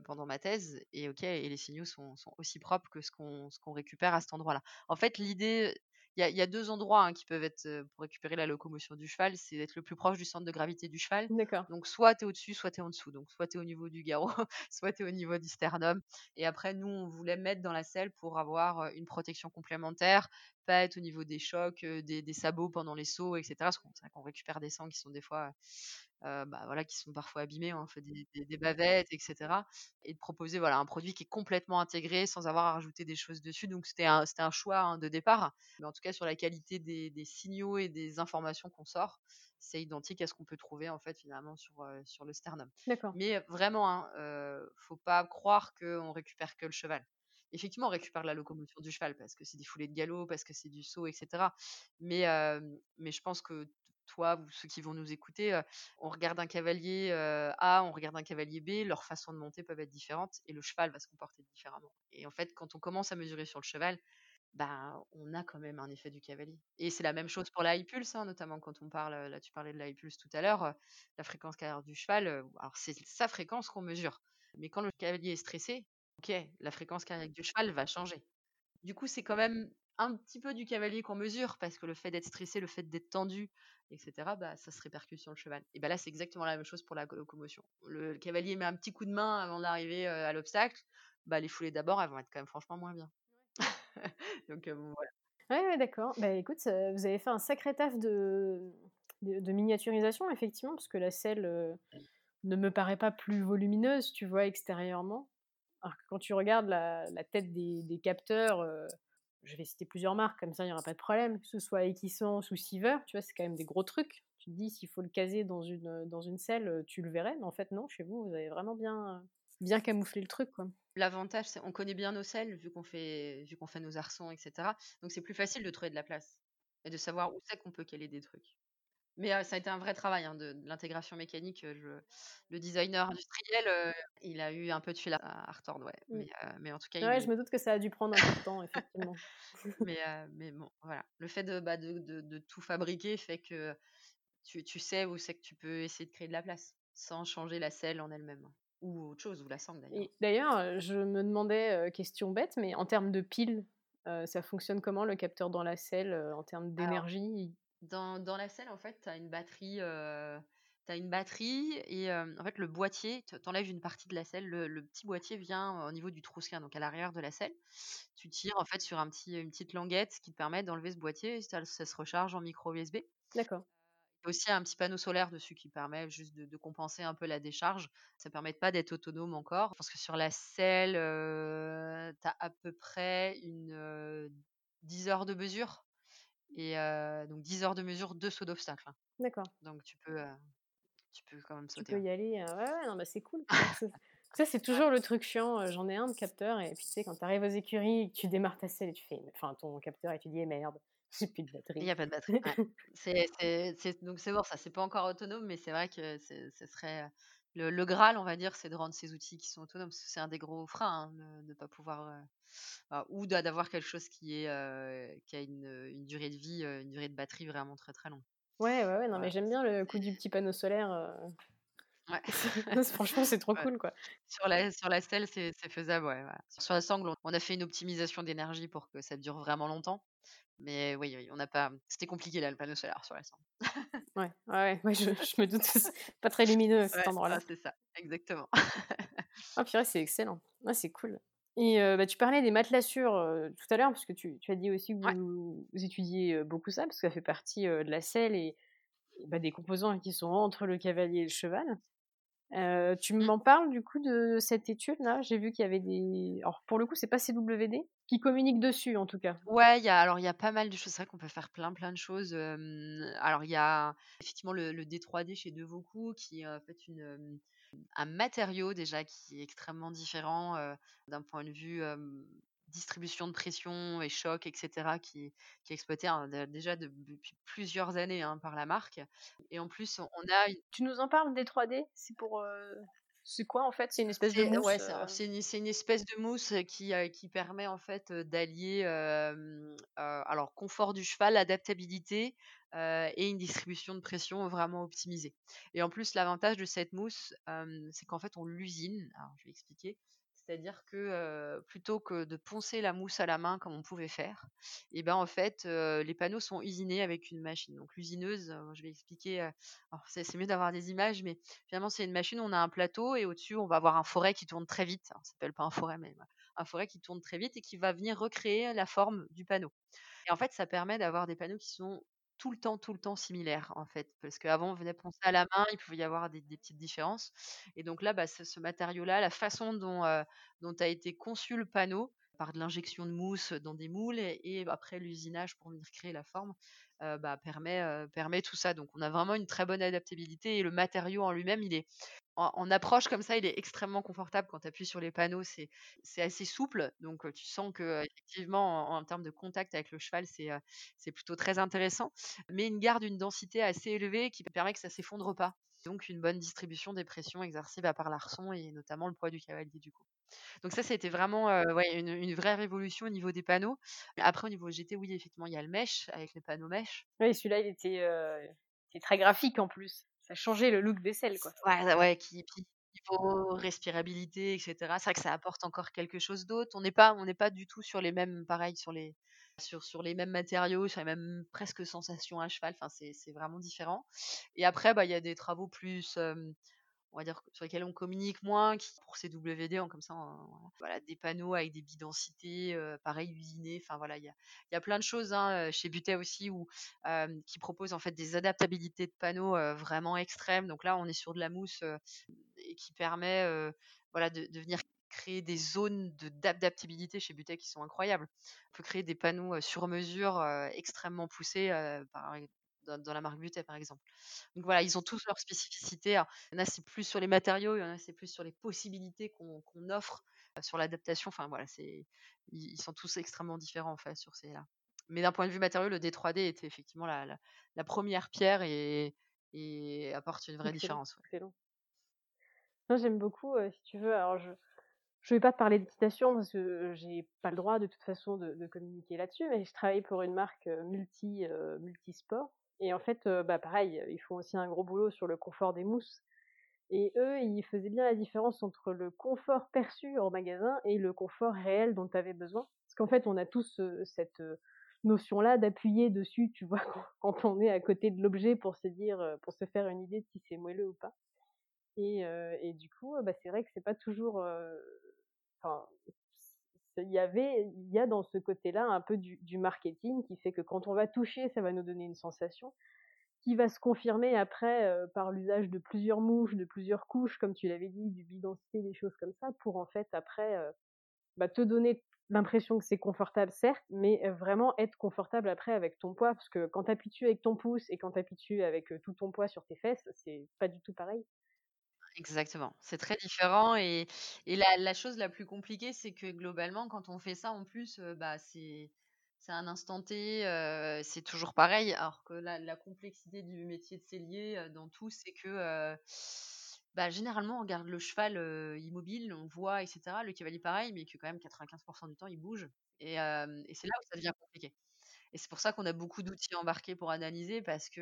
Speaker 2: pendant ma thèse et ok, et les signaux sont, aussi propres que ce qu'on récupère à cet endroit-là. En fait, l'idée, il y, a deux endroits hein, qui peuvent être pour récupérer la locomotion du cheval, c'est d'être le plus proche du centre de gravité du cheval. Donc soit tu es au-dessus, soit tu es en dessous. Donc soit tu es au niveau du garrot, soit tu es au niveau du sternum. Et après, nous, on voulait mettre dans la selle pour avoir une protection complémentaire, pas être au niveau des chocs, des, sabots pendant les sauts, etc. Parce qu'on récupère des sangs qui sont des fois bah, voilà, qui sont parfois abîmés, hein, on fait des, bavettes, etc. Et de proposer voilà, un produit qui est complètement intégré sans avoir à rajouter des choses dessus. Donc c'était un, un, choix hein, de départ. Mais en tout cas, sur la qualité des, signaux et des informations qu'on sort, c'est identique à ce qu'on peut trouver en fait finalement sur, sur le sternum. Mais vraiment, hein, euh, faut pas croire qu'on récupère que le cheval. Effectivement, on récupère la locomotion du cheval parce que c'est des foulées de galop, parce que c'est du saut, etc. Mais, mais je pense que toi ou ceux qui vont nous écouter, on regarde un cavalier A, on regarde un cavalier B, leurs façons de monter peuvent être différentes et le cheval va se comporter différemment. Et en fait, quand on commence à mesurer sur le cheval, ben, on a quand même un effet du cavalier. Et c'est la même chose pour la pulse, hein, notamment quand on parle, là tu parlais de la pulse tout à l'heure, la fréquence cardiaque du cheval, alors c'est sa fréquence qu'on mesure. Mais quand le cavalier est stressé, ok, la fréquence cardiaque du cheval va changer. Du coup, c'est quand même un petit peu du cavalier qu'on mesure, parce que le fait d'être stressé, le fait d'être tendu, etc., bah, ça se répercute sur le cheval. Et bah là, c'est exactement la même chose pour la locomotion. Le, cavalier met un petit coup de main avant d'arriver à l'obstacle, bah, les foulées d'abord, elles vont être quand même franchement moins bien. Donc voilà.
Speaker 1: Ouais, d'accord. Bah écoute, vous avez fait un sacré taf de, de, miniaturisation, effectivement, parce que la selle ne me paraît pas plus volumineuse, tu vois, extérieurement. Alors que quand tu regardes la, la tête des, des capteurs, je vais citer plusieurs marques, comme ça il n'y aura pas de problème, que ce soit Equisens ou Siever, tu vois, c'est quand même des gros trucs. Tu te dis, s'il faut le caser dans une, une selle, tu le verrais, mais en fait, non, chez vous, vous avez vraiment bien, bien camouflé le truc.
Speaker 2: L'avantage, c'est qu'on connaît bien nos selles, vu qu'on fait, vu qu'on fait nos arçons, etc. Donc c'est plus facile de trouver de la place et de savoir où c'est qu'on peut caler des trucs. Mais ça a été un vrai travail hein, de, l'intégration mécanique. le designer industriel, il a eu un peu de fil à, retordre, ouais. Mmh. Mais, en tout cas,
Speaker 1: ouais, je me doute que ça a dû prendre un peu de temps, effectivement.
Speaker 2: mais, mais bon, voilà. Le fait de, bah, de, de, tout fabriquer fait que tu, tu sais où c'est que tu peux essayer de créer de la place sans changer la selle en elle-même. Ou autre chose, ou la sangle d'ailleurs.
Speaker 1: D'ailleurs, je me demandais, question bête, mais en termes de piles, ça fonctionne comment le capteur dans la selle en termes d'énergie?
Speaker 2: Dans, dans, la selle, en fait, tu as une batterie. Euh, as une batterie et en fait le boîtier, tu enlèves une partie de la selle, le, petit boîtier vient au niveau du trousquin, donc à l'arrière de la selle. Tu tires en fait sur un petit, une petite languette qui te permet d'enlever ce boîtier, ça, ça, se recharge en micro USB.
Speaker 1: D'accord.
Speaker 2: Y a aussi un petit panneau solaire dessus qui permet juste de, compenser un peu la décharge. Ça ne permet pas d'être autonome encore. Parce que sur la selle, tu as à peu près une 10 heures de mesure et donc 10 heures de mesure, de saut d'obstacle. Hein.
Speaker 1: D'accord.
Speaker 2: Donc tu peux, tu peux quand même sauter.
Speaker 1: Tu peux y aller. ouais, ouais, non, bah, c'est cool. ça, c'est toujours le truc chiant. J'en ai un de capteur et puis tu sais, quand tu arrives aux écuries, tu démarres ta selle et tu fais, enfin ton capteur et tu dis, «Eh, merde, j'ai plus de batterie.
Speaker 2: Il n'y a pas de batterie. c'est, donc c'est bon, ça, c'est pas encore autonome, mais c'est vrai que ce serait le, Graal, on va dire, c'est de rendre ces outils qui sont autonomes. C'est un des gros freins hein, de ne pas pouvoir ou d'avoir quelque chose qui est qui a une, durée de vie, une durée de batterie vraiment très très longue.
Speaker 1: Ouais, ouais, ouais, non, mais j'aime bien le coup du petit panneau solaire. Ouais. Franchement, c'est trop cool, quoi.
Speaker 2: Sur la, sur la stèle, c'est faisable, ouais. Sur la sangle, on a fait une optimisation d'énergie pour que ça dure vraiment longtemps. Mais oui, on n'a pas. C'était compliqué là, le panneau solaire sur la sangle.
Speaker 1: ouais, ouais, ouais je, je, me doute. Pas très lumineux cet endroit-là.
Speaker 2: c'est ça, exactement.
Speaker 1: ah, purée, c'est excellent. Ouais, c'est cool. Et bah, tu parlais des matelassures tout à l'heure, parce que tu, tu, as dit aussi que vous, étudiez beaucoup ça, parce que ça fait partie de la selle et, bah, des composants qui sont entre le cavalier et le cheval. Tu mmh. m'en parles du coup de cette étude-là? J'ai vu qu'il y avait des. Alors pour le coup, c'est pas CWD qui communique dessus en tout cas.
Speaker 2: Ouais, alors il y a pas mal de choses. C'est vrai qu'on peut faire plein plein de choses. alors il y a effectivement le, le, D3D chez Devoku qui est en fait un matériau déjà qui est extrêmement différent d'un point de vue distribution de pression et choc, etc., qui, qui est exploité hein, déjà depuis plusieurs années hein, par la marque. Et en plus, on a.
Speaker 1: Tu nous en parles des 3D C'est pour. C'est quoi en fait? C'est une espèce de mousse
Speaker 2: ouais, c'est une, une, espèce de mousse qui, qui permet en fait d'allier alors confort du cheval, adaptabilité et une distribution de pression vraiment optimisée. Et en plus, l'avantage de cette mousse, c'est qu'en fait on l'usine. Alors je vais expliquer. C'est-à-dire que plutôt que de poncer la mousse à la main comme on pouvait faire, et ben en fait les panneaux sont usinés avec une machine. Donc l'usineuse, je vais expliquer. c'est mieux d'avoir des images, mais finalement c'est une machine. On a un plateau et au-dessus on va avoir un forêt qui tourne très vite. ça s'appelle pas un forêt, mais un forêt qui tourne très vite et qui va venir recréer la forme du panneau. Et en fait, ça permet d'avoir des panneaux qui sont tout le temps, tout le temps similaire en fait. Parce qu'avant, on venait poncer à la main, il pouvait y avoir des, petites différences. Et donc là, bah, ce, matériau-là, la façon dont, dont a été conçu le panneau, par de l'injection de mousse dans des moules et, après l'usinage pour venir créer la forme, bah, permet, permet tout ça. Donc on a vraiment une très bonne adaptabilité et le matériau en lui-même, il est en, approche comme ça, il est extrêmement confortable quand tu appuies sur les panneaux. C'est, assez souple, donc tu sens que effectivement, en, termes de contact avec le cheval, c'est, plutôt très intéressant. Mais il garde une densité assez élevée qui permet que ça s'effondre pas. Donc une bonne distribution des pressions exercées bah, par l'arçon et notamment le poids du cavalier du coup. Donc ça, c'était vraiment ouais, une, vraie révolution au niveau des panneaux. Après, au niveau GT, oui, effectivement, il y a le mesh avec les panneaux mesh.
Speaker 1: Oui, celui-là, il était, très graphique en plus ça changé le look des selles, quoi.
Speaker 2: Ouais, ouais, qui, niveau respirabilité, etc. C'est vrai que ça apporte encore quelque chose d'autre. On n'est pas, on n'est pas du tout sur les mêmes, pareil, sur les, sur, sur les mêmes matériaux, sur les mêmes presque sensations à cheval. Enfin, c'est vraiment différent. Et après, bah, il y a des travaux plus, on va dire, sur lesquels on communique moins, qui, pour ces WD, comme ça, voilà, des panneaux avec des bidensités, euh, pareil, usinés. Enfin voilà, il y a, y a, plein de choses hein, chez Butet aussi où, qui proposent en fait des adaptabilités de panneaux vraiment extrêmes. Donc là, on est sur de la mousse et qui permet voilà, de, de venir créer des zones d'adaptabilité chez Butet qui sont incroyables. On peut créer des panneaux sur mesure extrêmement poussés, par, dans, la marque Butet, par exemple. Donc voilà, ils ont tous leurs spécificités. il y en a, c'est plus sur les matériaux, il y en a, c'est plus sur les possibilités qu'on offre sur l'adaptation. Enfin voilà, c'est, ils, sont tous extrêmement différents en fait sur ces là. Mais d'un point de vue matériau, le D3D était effectivement la, la, première pierre et, et, apporte une vraie différence.
Speaker 1: Excellent. j'aime beaucoup, si tu veux. Alors, je, je ne vais pas te parler d'équitation parce que j'ai pas le droit de toute façon de, communiquer là-dessus, mais je travaille pour une marque multi, multisport et en fait, bah pareil, ils font aussi un gros boulot sur le confort des mousses. Et eux, ils faisaient bien la différence entre le confort perçu en magasin et le confort réel dont tu avais besoin. Parce qu'en fait, on a tous cette notion-là d'appuyer dessus, tu vois, quand on est à côté de l'objet pour se dire, pour se faire une idée de si c'est moelleux ou pas. Et, et du coup, bah, c'est vrai que c'est pas toujours. Il y avait, il y a dans ce côté-là un peu du, marketing qui fait que quand on va toucher, ça va nous donner une sensation qui va se confirmer après euh, par l'usage de plusieurs mouches, de plusieurs couches, comme tu l'avais dit, du bidensité, des choses comme ça, pour en fait après euh, bah, te donner l'impression que c'est confortable, certes, mais euh, vraiment être confortable après avec ton poids, parce que quand tu appuies avec ton pouce et quand tu appuies avec tout ton poids sur tes fesses, c'est pas du tout pareil.
Speaker 2: Exactement, c'est très différent et et la la chose la plus compliquée, c'est que globalement, quand on fait ça, en plus, bah, c'est c'est un instant T, c'est toujours pareil. Alors que la complexité du métier de sellier, dans tout, c'est que, bah, généralement, on regarde le cheval, immobile, on voit et cetera. Le cavalier pareil, mais que quand même 95% du temps, il bouge et et c'est là où ça devient compliqué et c'est pour ça qu'on a beaucoup d'outils embarqués pour analyser parce que,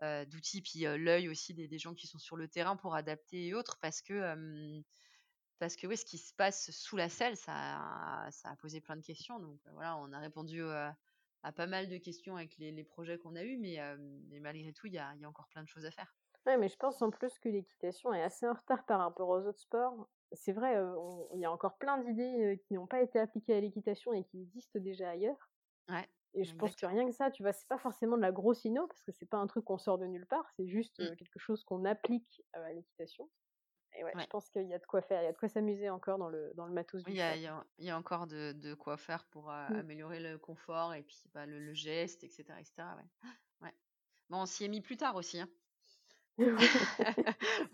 Speaker 2: d'outils, puis l'œil aussi des, gens qui sont sur le terrain pour adapter et autres, parce que, parce que oui, ce qui se passe sous la selle, ça, ça a posé plein de questions. Donc voilà, on a répondu à pas mal de questions avec les, projets qu'on a eus, mais, mais malgré tout, il y a, y a, encore plein de choses à faire.
Speaker 1: Oui, mais je pense en plus que l'équitation est assez en retard par rapport aux autres sports. C'est vrai, il y a encore plein d'idées qui n'ont pas été appliquées à l'équitation et qui existent déjà ailleurs.
Speaker 2: Ouais.
Speaker 1: Et je pense que rien que ça, tu vois, c'est pas forcément de la grosse inno, parce que c'est pas un truc qu'on sort de nulle part, c'est juste mmh. quelque chose qu'on applique à l'équitation. Et ouais, je pense qu'il y a de quoi faire, il y a de quoi s'amuser encore dans le, dans le matos
Speaker 2: du Il y a, il y a encore de, de, quoi faire pour mmh. améliorer le confort et puis bah, le, geste, etc. etc. Ouais. ouais. Bon, on s'y est mis plus tard aussi. Hein.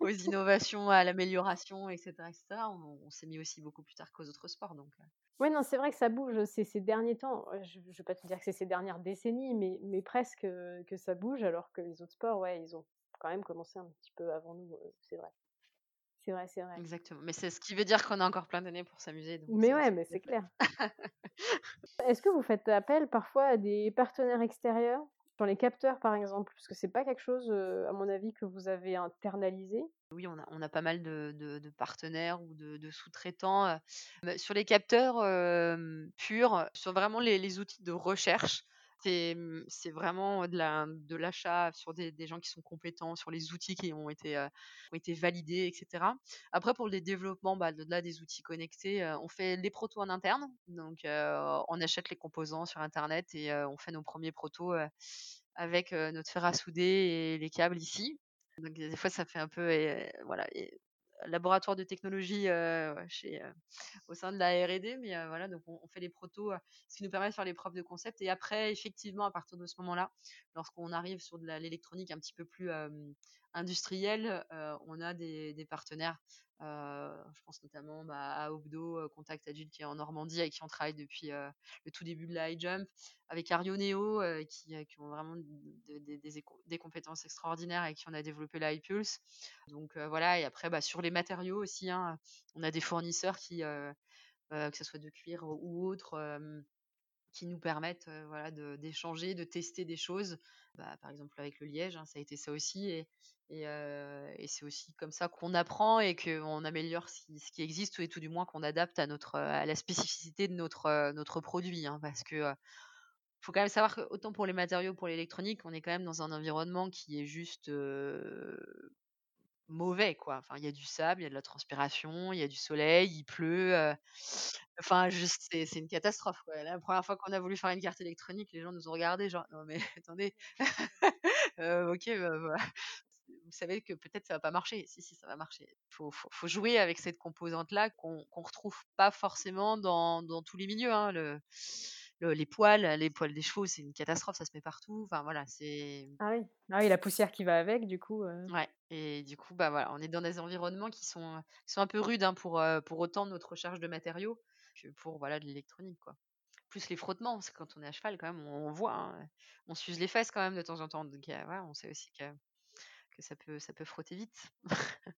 Speaker 2: aux, innovations, à l'amélioration, etc. etc. On, on s'est mis aussi beaucoup plus tard qu'aux autres sports. Donc,
Speaker 1: Ouais, non, c'est vrai que ça bouge ces ces derniers temps. Je je vais pas te dire que c'est ces dernières décennies, mais mais presque, que ça bouge alors que les autres sports, ouais, ils ont quand même commencé un petit peu avant nous, c'est vrai. C'est vrai, c'est vrai.
Speaker 2: Exactement, mais c'est ce qui veut dire qu'on a encore plein d'années pour s'amuser,
Speaker 1: Mais
Speaker 2: c'est
Speaker 1: ouais,
Speaker 2: c'est
Speaker 1: mais c'est clair. Est-ce que vous faites appel parfois à des partenaires extérieurs? Dans les capteurs, par exemple? Parce que c'est pas quelque chose, à mon avis, que vous avez internalisé?
Speaker 2: Oui, on a pas mal de partenaires ou de sous-traitants, mais sur les capteurs, purs, sur vraiment les outils de recherche, c'est, mmh, c'est vraiment de la de l'achat sur des gens qui sont compétents, sur les outils qui ont été, ont été validés et cetera. Après pour les développements, bah, au-delà des outils connectés, on fait les protos en interne, donc on achète les composants sur internet et on fait nos premiers protos, avec, notre fer à souder et les câbles ici. Donc des fois ça fait un peu voilà laboratoire de technologie, heu, chez, heu, au sein de la R&D, mais heu, voilà donc on fait les protos, ce qui nous permet de faire les preuves de concept. Et après effectivement à partir de ce moment-là, lorsqu'on arrive sur de l'électronique un petit peu plus, industrielle, on a des partenaires, je pense notamment, bah, à Opdo, Contact Agile qui est en Normandie avec qui on travaille depuis, heu, le tout début de la avec Arioneo, qui, ont vraiment de des compétences extraordinaires avec qui on a développé la iPulse. Donc voilà et après, bah, sur les matériaux aussi, hein, on a des fournisseurs qui, que ça soit de cuir ou autre, qui nous permettent, d'échanger, de tester des choses. Bah, par exemple avec le liège, hein, ça a été ça aussi et et c'est aussi comme ça qu'on apprend et qu'on améliore ce qui existe et tout du moins qu'on adapte à notre, à la spécificité de notre, notre produit, hein. Parce que, faut quand même savoir qu'autant pour les matériaux, pour l'électronique, on est quand même dans un environnement qui est juste, mauvais quoi. Enfin, il y a du sable, il y a de la transpiration, il y a du soleil, il pleut, heu, enfin juste c'est c'est une catastrophe quoi. La 1re fois qu'on a voulu faire une carte électronique, les gens nous ont regardés genre: «Non mais attendez, heu, OK, bah bah, vous savez que peut-être ça va pas marcher». Si, si ça va marcher. Faut faut faut jouer avec cette composante-là qu'on qu'on retrouve pas forcément dans dans tous les milieux, hein. Le le les poils les poils des chevaux, c'est une catastrophe, ça se met partout. Enfin voilà, c'est
Speaker 1: Ah oui. Ah oui, la poussière qui va avec du coup,
Speaker 2: Ouais et du coup, bah, voilà, on est dans des environnements qui sont, qui sont un peu rudes, hein, pour, heu, pour autant notre recherche de matériaux que pour, voilà, de l'électronique quoi. Plus les frottements, parce que quand on est à cheval quand même on voit, hein, on s'use les fesses quand même de temps en temps, donc on sait aussi que que ça peut ça peut frotter vite.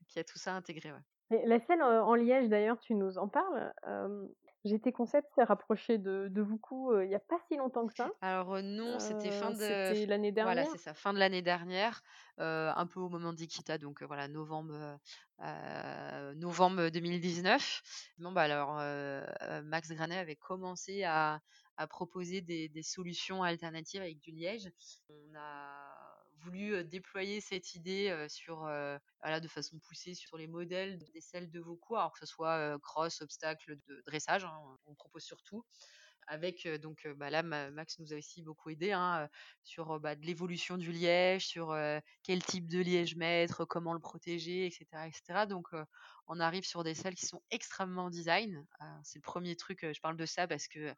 Speaker 2: Donc il y a tout ça intégré, ouais.
Speaker 1: Et la heu, en liège d'ailleurs, tu nous en parles, hem, GT Concept s'est rapproché de de Vuku, il y a pas si longtemps que ça.
Speaker 2: Alors, non, c'était fin de
Speaker 1: c'était l'année
Speaker 2: voilà,
Speaker 1: dernière?
Speaker 2: c'est ça, fin de l'année dernière, un peu au moment d'Iquita, donc voilà, novembre, novembre 2019. Non, bah, alors, Max Granet avait commencé à à proposer des des solutions alternatives avec du liège. On a voulu, déployer cette idée, sur, voilà, de façon poussée sur les modèles des selles de Vuku, alors que ce soit, cross, obstacle, de dressage, hein, on propose sur tout. Avec, donc bah, là, Ma Max nous a aussi beaucoup aidés, hein, sur, bah, de l'évolution du liège, sur, quel type de liège mettre, comment le protéger et cetera et cetera. Donc on arrive sur des selles qui sont extrêmement design. C'est le 1er truc, je parle de ça parce que,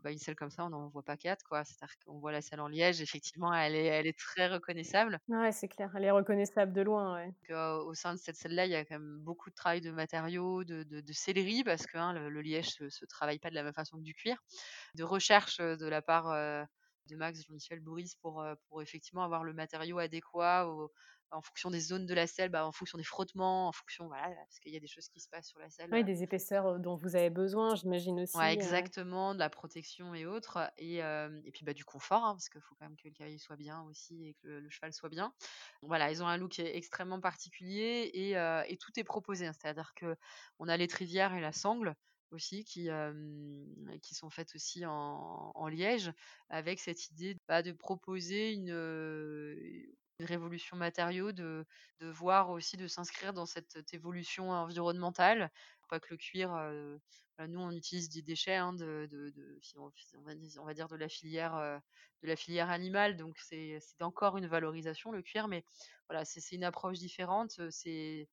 Speaker 2: bah, une selle comme ça, on n'en voit pas 4 quoi. C'est-à-dire qu'on voit la selle en liège, effectivement, elle est elle est très reconnaissable.
Speaker 1: Ouais, c'est clair, elle est reconnaissable de loin, ouais.
Speaker 2: Donc heu, au sein de cette selle-là, il y a quand même beaucoup de travail de matériaux, de de de sellerie parce que, hein, le le liège se se travaille pas de la même façon que du cuir. De recherche, de la part, de Max, Jean-Michel Bourris pour, heu, pour effectivement avoir le matériau adéquat au en fonction des zones de la selle, bah, en fonction des frottements, en fonction voilà, parce qu'il y a des choses qui se passent sur la selle,
Speaker 1: Oui,
Speaker 2: heu
Speaker 1: des épaisseurs, heu, dont vous avez besoin, j'imagine
Speaker 2: Ouais,
Speaker 1: aussi, heu
Speaker 2: exactement, de la protection et autres et et puis, bah, du confort, hein, parce qu'il faut quand même que le cavalier soit bien aussi et que le le cheval soit bien. Voilà, ils ont un look extrêmement particulier et et tout est proposé, hein. C'est-à-dire qu'on a l'étrivière et la sangle aussi qui, qui sont faites aussi en en liège avec cette idée, bah, de proposer une, une révolution matériaux, de de voir aussi, de s'inscrire dans cette évolution environnementale. Pas que le cuir, bah, nous on utilise des déchets, hein, de de on va dire de la filière, de la filière animale, donc c'est encore une valorisation le cuir, mais voilà, c'est une approche différente, c'est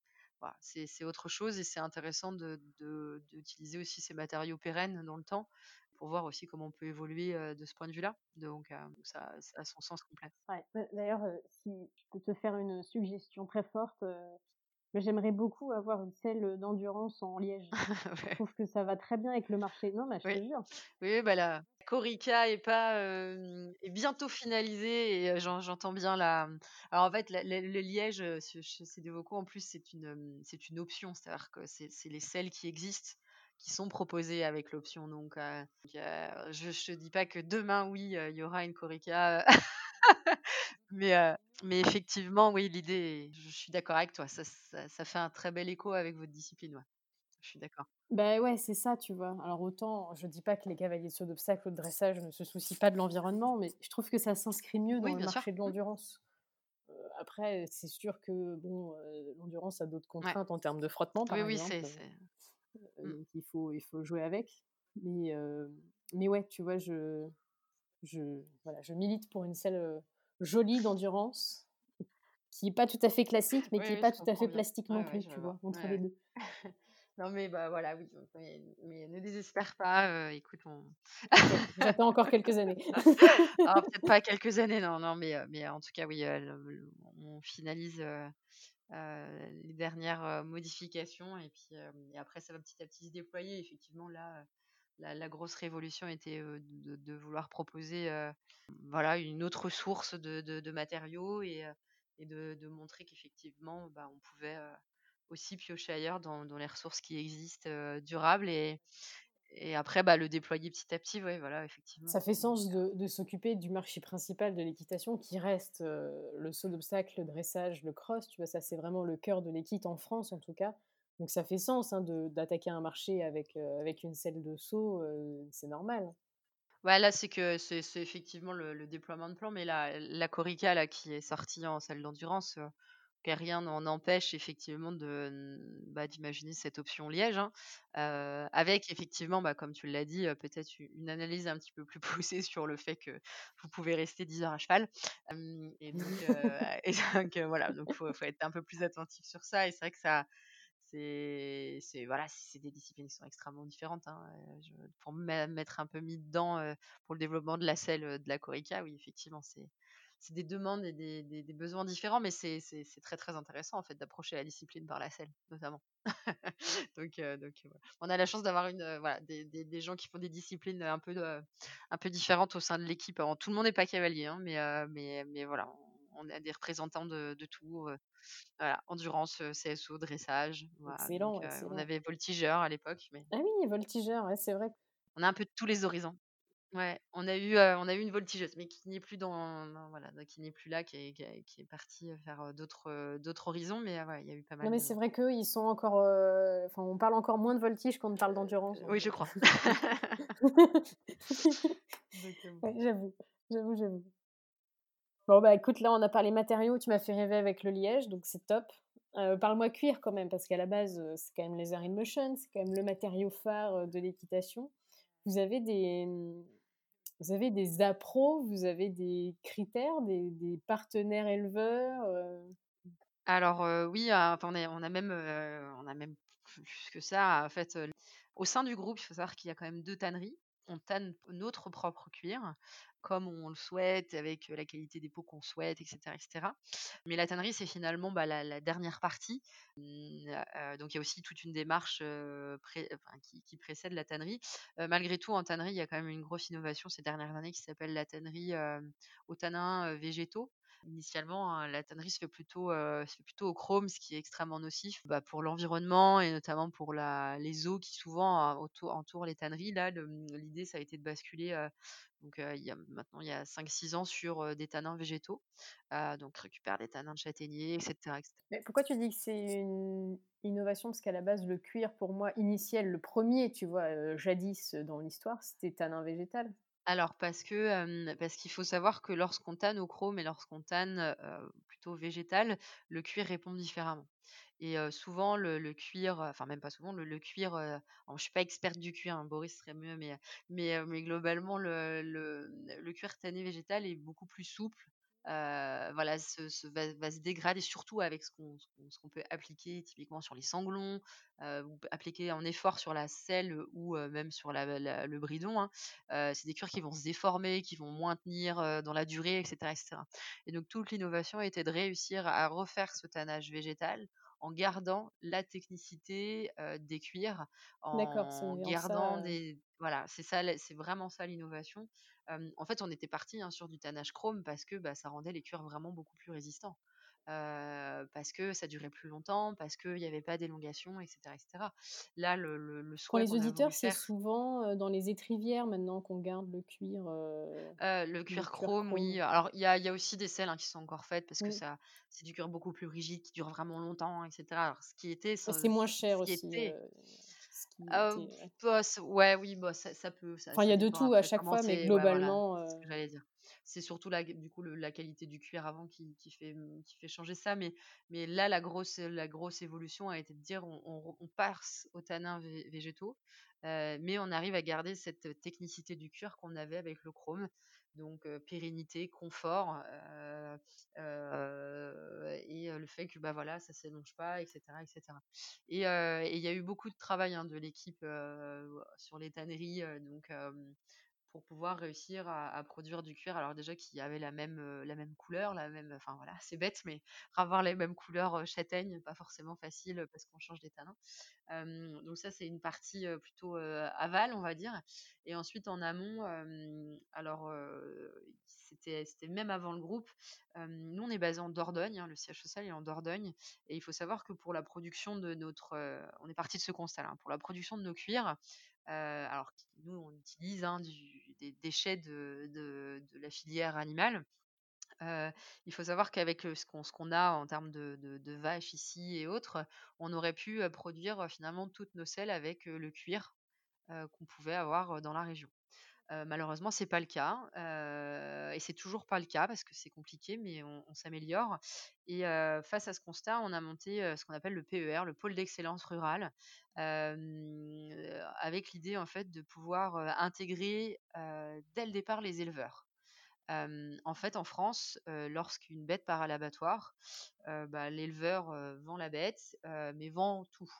Speaker 2: c'est autre chose et c'est intéressant de de d'utiliser aussi ces matériaux pérennes dans le temps, pour voir aussi comment on peut évoluer, de ce point de vue-là. Donc ça a son sens complet.
Speaker 1: Bah, d'ailleurs, si je peux te faire une suggestion très forte, Mais j'aimerais beaucoup avoir une selle d'endurance en liège. Je trouve que ça va très bien avec le marché. Non, mais je te
Speaker 2: Oui.
Speaker 1: jure.
Speaker 2: Oui, bah, la Corica est pas, hem, est bientôt finalisée et j'en j'entends bien la alors en fait, la la le liège, heu, ce chez Cdevauco, en plus, c'est une, c'est une option. C'est-à-dire que c'est c'est les selles qui existent, qui sont proposées avec l'option. Donc je je te dis pas que demain, oui, il y aura une Corica, mais mais effectivement, oui, l'idée je suis d'accord avec toi. Ça ça ça fait un très bel écho avec votre discipline, ouais. Je suis d'accord.
Speaker 1: Beh, ouais, c'est ça, tu vois? Alors autant, je dis pas que les cavaliers de saut d'obstacles ou de dressage ne se soucient pas de l'environnement, mais je trouve que ça s'inscrit mieux dans
Speaker 2: Oui,
Speaker 1: le
Speaker 2: sûr.
Speaker 1: marché de
Speaker 2: Mmh.
Speaker 1: l'endurance. Après, c'est sûr que bon, l'endurance a d'autres
Speaker 2: Ouais.
Speaker 1: contraintes en termes de frottement,
Speaker 2: Oui,
Speaker 1: par
Speaker 2: oui,
Speaker 1: exemple, heu,
Speaker 2: c'est
Speaker 1: heu,
Speaker 2: mmh.
Speaker 1: donc il faut il faut jouer avec. Mais mais ouais, tu vois, je je voilà, je milite pour une selle, jolie d'endurance, qui est pas tout à fait classique, mais
Speaker 2: Oui,
Speaker 1: qui est
Speaker 2: oui,
Speaker 1: pas tout à fait
Speaker 2: bien.
Speaker 1: plastique non
Speaker 2: Ouais,
Speaker 1: plus, tu
Speaker 2: vois.
Speaker 1: vois? Entre les
Speaker 2: Ouais,
Speaker 1: 2.
Speaker 2: ouais. Non, mais bah, voilà, oui, mais mais ne désespère pas, heu, écoute, on
Speaker 1: j'attends encore quelques années.
Speaker 2: alors peut-être pas quelques années, non, non, mais heu, mais en tout cas, oui, heu, le le on finalise, les dernières, modifications et puis, et après ça va petit à petit se déployer. Effectivement, là, la la grosse révolution était, de de vouloir proposer, voilà, une autre source de de de matériaux et de montrer qu'effectivement, bah, on pouvait, aussi piocher ailleurs dans dans les ressources qui existent, durables et et après, bah, le déployer petit à petit, ouais, voilà, effectivement.
Speaker 1: Ça fait sens de s'occuper du marché principal de l'équitation qui reste, le saut d'obstacles, le dressage, le cross, tu vois? Ça, c'est vraiment le cœur de l'équite en France, en tout cas. Donc ça fait sens, hein, d'attaquer un marché avec, avec une selle de saut, c'est normal.
Speaker 2: Ouais, là, c'est que c'est effectivement le le déploiement de plan, mais la la Corica, là, qui est sortie en salle d'endurance, rien n'en empêche effectivement bah, d'imaginer cette option liège, hein, avec effectivement, bah, comme tu l'as dit, peut-être une analyse un petit peu plus poussée sur le fait que vous pouvez rester 10 heures à cheval. Et donc et voilà, donc faut faut être un peu plus attentif sur ça et c'est vrai que ça c'est voilà, des disciplines qui sont extrêmement différentes, hein, heu, je pour m'a m'être un peu mis dedans, heu, pour le développement de la selle, heu, de la Corica, oui, effectivement, c'est des demandes et des des besoins différents, mais c'est très, très intéressant, en fait, d'approcher la discipline par la selle, notamment. Donc donc. On a la chance d'avoir voilà, des des gens qui font des disciplines, un peu, un peu différentes au sein de l'équipe. Alors tout le monde n'est pas cavalier, hein, mais mais mais voilà, on a des représentants de de tout, voilà, endurance, CSO, dressage, voilà, donc
Speaker 1: Excellent,
Speaker 2: heu, on avait voltigeur à l'époque, mais
Speaker 1: Ah oui, voltigeur, ouais, c'est vrai.
Speaker 2: on a un peu de tous les horizons. Ouais, on a eu, on a eu une voltigeuse, mais qui n'est plus dans voilà, qui n'est plus là, qui est qui est qui est partie, vers, d'autres, d'autres horizons, mais ouais, il y a eu pas
Speaker 1: Non,
Speaker 2: mal
Speaker 1: mais
Speaker 2: de
Speaker 1: c'est vrai qu'eux, ils sont encore, enfin, on parle encore moins de voltige qu'on ne parle d'endurance,
Speaker 2: heu,
Speaker 1: hein,
Speaker 2: oui, je crois.
Speaker 1: Ouais, j'avoue, j'avoue, j'avoue. Bon, bah, écoute, là, on a parlé matériaux, tu m'as fait rêver avec le liège, donc c'est top. Heu, parle-moi cuir quand même, parce qu'à la base, heu, c'est quand même Laser in Motion, c'est quand même le matériau phare, heu, de l'équitation. Vous avez des, mmh, vous avez des vous avez des critères, des partenaires éleveurs?
Speaker 2: Alors, oui, enfin, on est on a même, on a même plus que ça, en fait, au sein du groupe, il faut savoir qu'il y a quand même 2 tanneries. On tanne notre propre cuir, comme on le souhaite, avec, la qualité des peaux qu'on souhaite et cetera et cetera. Mais la tannerie, c'est finalement, bah, la dernière partie. Mmh, donc il y a aussi toute une démarche, qui précède la tannerie. Malgré tout, en tannerie, il y a quand même une grosse innovation ces dernières années qui s'appelle la tannerie, aux tanins, végétaux. Initialement, hein, la tannerie se fait plutôt, heu, se fait plutôt au chrome, ce qui est extrêmement nocif, bah, pour l'environnement et notamment pour la les eaux qui souvent, autour entourent les tanneries. Là, l'idée, ça a été de basculer, heu, donc heu, il y a maintenant il y a cinq six ans sur, des tanins végétaux. Donc récupère des tanins de châtaignier et cetera et cetera.
Speaker 1: Mais pourquoi tu dis que c'est une innovation? Parce qu'à la base, le cuir, pour moi, initial, le premier, tu vois, jadis, dans l'histoire, c'était tanin végétal.
Speaker 2: Alors parce que, parce qu'il faut savoir que lorsqu'on tanne au chrome et lorsqu'on tanne, plutôt végétal, le cuir répond différemment et souvent le cuir, enfin même pas souvent, le cuir, heu, alors je suis pas experte du cuir, hein, Boris serait mieux, mais mais globalement le le le cuir tanné végétal est beaucoup plus souple, voilà, se, va, se dégrader, surtout avec ce qu'on peut appliquer typiquement sur les sanglons, ou appliquer en effort sur la selle ou même sur le bridon. Hein. c'est des cuirs qui vont se déformer, qui vont moins tenir dans la durée, etc., etc. Et donc toute l'innovation était de réussir à refaire ce tannage végétal en gardant la technicité des cuirs, en gardant des voilà, c'est ça, c'est vraiment ça l'innovation. En fait, on était parti hein, sur du tannage chrome parce que bah, ça rendait les cuirs vraiment beaucoup plus résistants. parce que ça durait plus longtemps, parce qu'il n'y avait pas d'élongation, etc., etc. Là, le, le, le
Speaker 1: Pour les auditeurs, c'est souvent dans les étrivières maintenant qu'on garde le cuir.
Speaker 2: le cuir chrome, oui. Alors, il y a, y a, aussi des selles hein, qui sont encore faites parce que ça, c'est du cuir beaucoup plus rigide, qui dure vraiment longtemps, etc. Alors, ce qui était.
Speaker 1: C'est moins cher aussi.
Speaker 2: Ah, ouais, oui, bah, ça, ça peut.
Speaker 1: enfin, il y a de tout à chaque fois, mais globalement.
Speaker 2: ce que j'allais dire. C'est surtout la, du coup la qualité du cuir avant qui, qui, fait, qui fait changer ça. Mais, mais là, la grosse, la grosse évolution a été de dire on, on, passe aux tanins végétaux, mais on arrive à garder cette technicité du cuir qu'on avait avec le chrome donc pérennité, confort et le fait que bah voilà ça s'élonge pas, etc., etc. Et il y a eu beaucoup de travail hein, de l'équipe sur les tanneries, donc pour pouvoir réussir à, produire du cuir. Alors déjà qui avait la même, la même couleur, la même, enfin voilà, c'est bête, mais avoir les mêmes couleurs châtaigne, pas forcément facile parce qu'on change des donc ça c'est une partie plutôt aval, on va dire. Et ensuite en amont, alors c'était même avant le groupe. nous on est basé en Dordogne, hein, le siège social est en Dordogne, et il faut savoir que pour la production de notre, on est parti de ce constat là, pour la production de nos cuirs. Alors nous on utilise hein, des déchets de, la filière animale. il faut savoir qu'avec ce qu'on a en termes de, vaches ici et autres, on aurait pu produire finalement toutes nos selles avec le cuir qu'on pouvait avoir dans la région. Malheureusement, c'est pas le cas, et c'est toujours pas le cas parce que c'est compliqué, mais on, s'améliore. Et face à ce constat, on a monté ce qu'on appelle le PER, le pôle d'excellence rurale, avec l'idée en fait de pouvoir intégrer dès le départ les éleveurs. en fait, en France, lorsqu'une bête part à l'abattoir, bah, l'éleveur vend la bête, mais vend tout.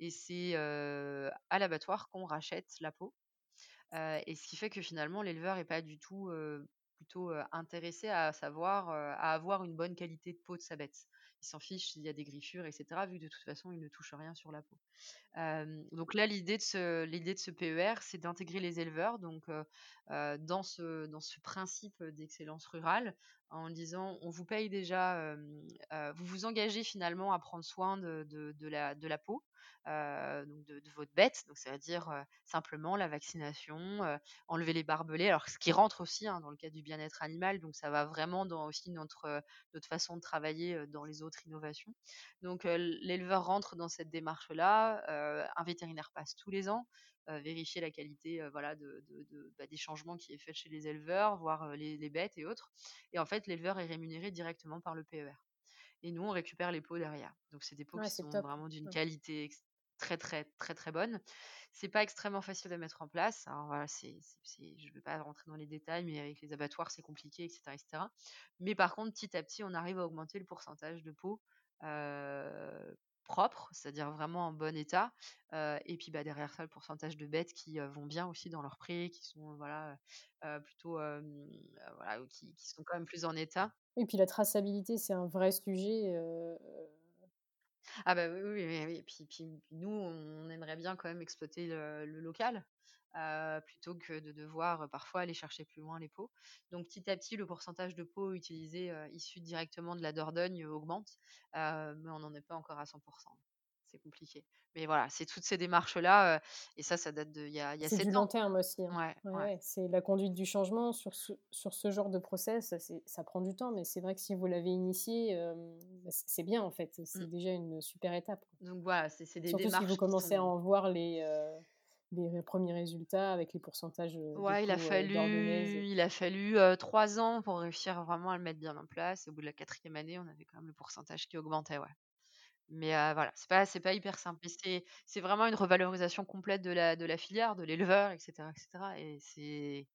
Speaker 2: Et c'est à l'abattoir qu'on rachète la peau. Et ce qui fait que finalement, l'éleveur n'est pas du tout plutôt intéressé à savoir, à avoir une bonne qualité de peau de sa bête. Il s'en fiche s'il y a des griffures, etc., vu que de toute façon, il ne touche rien sur la peau. donc là, l'idée de ce, PER, c'est d'intégrer les éleveurs donc, dans ce principe d'excellence rurale, en disant on vous paye déjà, vous vous engagez finalement à prendre soin de, la, peau, donc de, votre bête, donc ça veut dire simplement la vaccination, enlever les barbelés, alors ce qui rentre aussi hein, dans le cadre du bien-être animal, donc ça va vraiment dans aussi notre, notre façon de travailler dans les autres innovations. Donc l'éleveur rentre dans cette démarche-là, un vétérinaire passe tous les ans, vérifier la qualité voilà, de, bah, des changements qui est fait chez les éleveurs, voir les, les, bêtes et autres. Et en fait, l'éleveur est rémunéré directement par le PER. Et nous, on récupère les peaux derrière. Donc, c'est des peaux qui sont vraiment d'une qualité très, très, très, très bonne. C'est pas extrêmement facile à mettre en place. Alors voilà, c'est, je ne vais pas rentrer dans les détails, mais avec les abattoirs, c'est compliqué, etc., etc. Mais par contre, petit à petit, on arrive à augmenter le pourcentage de peau c'est-à-dire vraiment en bon état. et puis bah, derrière ça, le pourcentage de bêtes qui vont bien aussi dans leur pré, qui sont voilà, plutôt voilà, qui, sont quand même plus en état.
Speaker 1: Et puis la traçabilité, c'est un vrai sujet.
Speaker 2: Ah bah oui, oui, oui, puis, nous, on aimerait bien quand même exploiter le, local. plutôt que de devoir parfois aller chercher plus loin les pots. Donc petit à petit, le pourcentage de pots utilisés issus directement de la Dordogne augmente, mais on n'en est pas encore à 100% c'est compliqué. Mais voilà, c'est toutes ces démarches-là, et ça, ça date de il y a,
Speaker 1: C'est du long terme aussi. Hein. Ouais, c'est la conduite du changement sur ce, sur ce genre de process. Ça prend du temps, mais c'est vrai que si vous l'avez initié, bah, c'est bien en fait. C'est mmh. déjà une super étape.
Speaker 2: Donc voilà, c'est des
Speaker 1: Surtout
Speaker 2: démarches.
Speaker 1: si vous commencez à en voir les, les premiers résultats avec les pourcentages.
Speaker 2: Ouais, il a fallu, il a fallu trois ans pour réussir vraiment à le mettre bien en place. au bout de la quatrième année, on avait quand même le pourcentage qui augmentait, ouais. Mais voilà, c'est pas c'est pas hyper simple. c'est c'est vraiment une revalorisation complète de la de la filière, de l'éleveur, etc., etc. Et c'est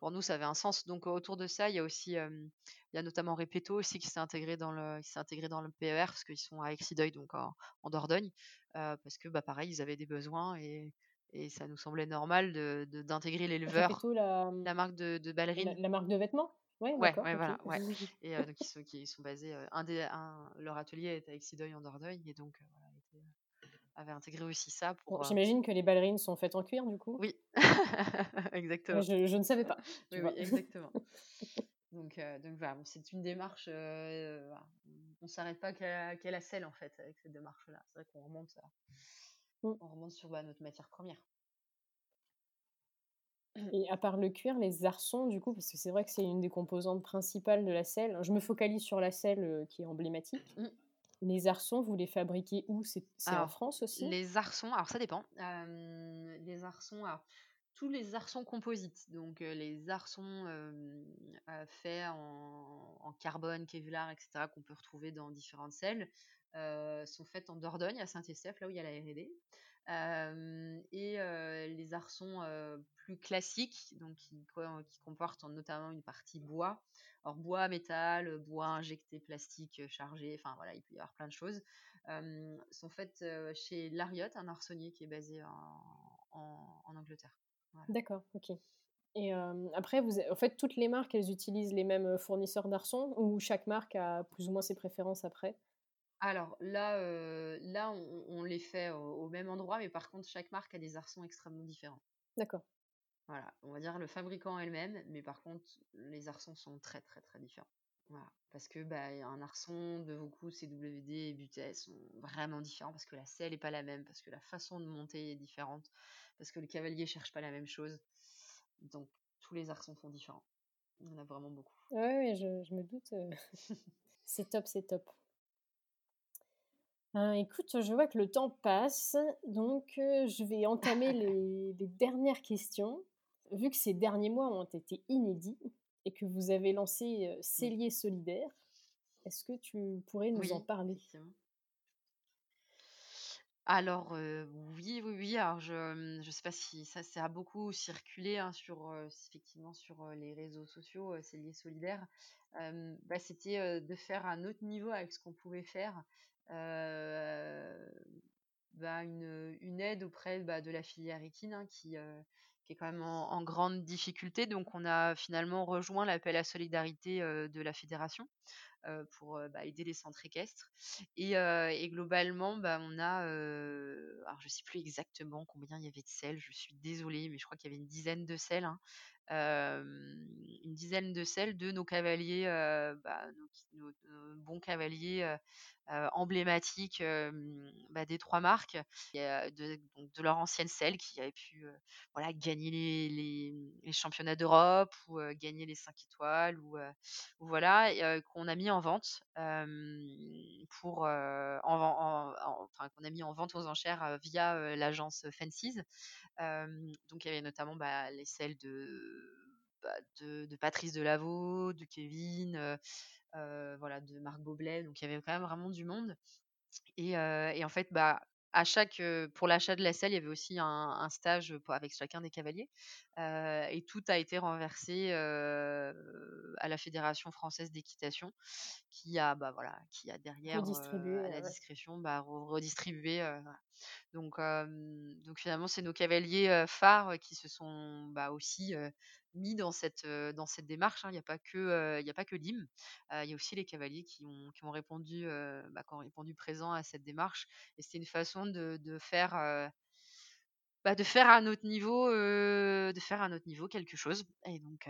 Speaker 2: pour nous, ça avait un sens. Donc autour de ça, il y a aussi, il y a notamment Repetto aussi qui s'est intégré dans le, s'est intégré dans le PER parce qu'ils sont à Exideuil, donc en, Dordogne, parce que bah pareil, ils avaient des besoins et, et ça nous semblait normal de, d'intégrer l'éleveur,
Speaker 1: la,
Speaker 2: la marque de, de ballerines.
Speaker 1: La, marque de vêtements?
Speaker 2: Ouais, ouais, ouais voilà, ouais. Et donc ils sont, qui sont basés, un des, un, leur atelier est à Exideuil en Dordogne et donc voilà, avait intégré aussi ça pour.
Speaker 1: J'imagine que les ballerines sont faites en cuir du coup.
Speaker 2: Oui, exactement.
Speaker 1: Je, je, ne savais pas.
Speaker 2: Oui, oui, exactement. donc, donc voilà, c'est une démarche. on ne s'arrête pas qu'à la selle en fait avec cette démarche-là. C'est vrai qu'on remonte, mmh. on remonte sur bah, notre matière première.
Speaker 1: Et à part le cuir, les arçons, du coup, parce que c'est vrai que c'est une des composantes principales de la selle. Je me focalise sur la selle qui est emblématique. Mmh. Les arçons, vous les fabriquez où? C'est en France aussi?
Speaker 2: Les arçons, alors ça dépend. les arçons, tous les arçons composites, donc les arçons faits en, carbone, kevlar, etc., qu'on peut retrouver dans différentes selles, sont faits en Dordogne, à Saint-Estèphe, là où il y a la R&D. Et les arçons plus classiques, donc qui, comportent notamment une partie bois, alors bois, métal, bois injecté, plastique chargé, enfin voilà, il peut y avoir plein de choses, sont faites chez Lariot, un arçonnier qui est basé en, Angleterre.
Speaker 1: D'accord, ok. Et après, vous, en fait, toutes les marques, elles utilisent les mêmes fournisseurs d'arçons ou chaque marque a plus ou moins ses préférences après?
Speaker 2: Alors là, là on, les fait au, même endroit, mais par contre, chaque marque a des arçons extrêmement différents.
Speaker 1: D'accord.
Speaker 2: Voilà, on va dire le fabricant elle-même, mais par contre, les arçons sont très très très différents. Voilà, parce que bah, un arçon de beaucoup CWD et Butet sont vraiment différents parce que la selle n'est pas la même, parce que la façon de monter est différente, parce que le cavalier cherche pas la même chose. Donc tous les arçons sont différents. Il y en a vraiment beaucoup.
Speaker 1: Oui, je, me doute. C'est top, c'est top. Ben, écoute, je vois que le temps passe, donc euh, je vais entamer les, les dernières questions vu que ces derniers mois ont été inédits et que vous avez lancé Cellier Solidaire, est-ce que tu pourrais nous en parler?
Speaker 2: alors oui, oui, oui. Alors je ne sais pas si ça, ça a beaucoup circulé hein, sur effectivement sur les réseaux sociaux, Cellier solidaire. Bah, c'était de faire un autre niveau avec ce qu'on pouvait faire. Bah, une, aide auprès bah, de la filière équine hein, qui, est quand même en, grande difficulté. Donc, on a finalement rejoint l'appel à solidarité de la fédération pour bah, aider les centres équestres. Et, globalement, on a, je sais plus exactement combien il y avait de selles. Je suis désolée, mais je crois qu'il y avait une dizaine de selles. Hein. Une dizaine de selles de nos cavaliers, nos, bons cavaliers euh, emblématique bah, des trois marques, de, de, leur ancienne selle qui avait pu voilà, gagner les, championnats d'Europe ou gagner les 5 étoiles ou, voilà qu'on a mis en vente pour en, enfin qu'on a mis en vente aux enchères via l'agence Fences. donc il y avait notamment bah, les selles de bah, de, de, Patrice Delaveau, de Kevin, voilà, de Marc Boblet. Donc il y avait quand même vraiment du monde. Et, et en fait, bah, à chaque, pour l'achat de la selle, il y avait aussi un, stage avec chacun des cavaliers. et tout a été renversé à la Fédération française d'équitation, qui a, bah, voilà, qui a derrière, à la discrétion, bah, redistribué. Donc, finalement, c'est nos cavaliers phares qui se sont bah, aussi mis dans cette, démarche. Hein. Il n'y a pas que, il il y a aussi les cavaliers qui ont, répondu, bah, présent à cette démarche. Et c'était une façon de, faire, bah, à notre niveau, niveau quelque chose. Et donc,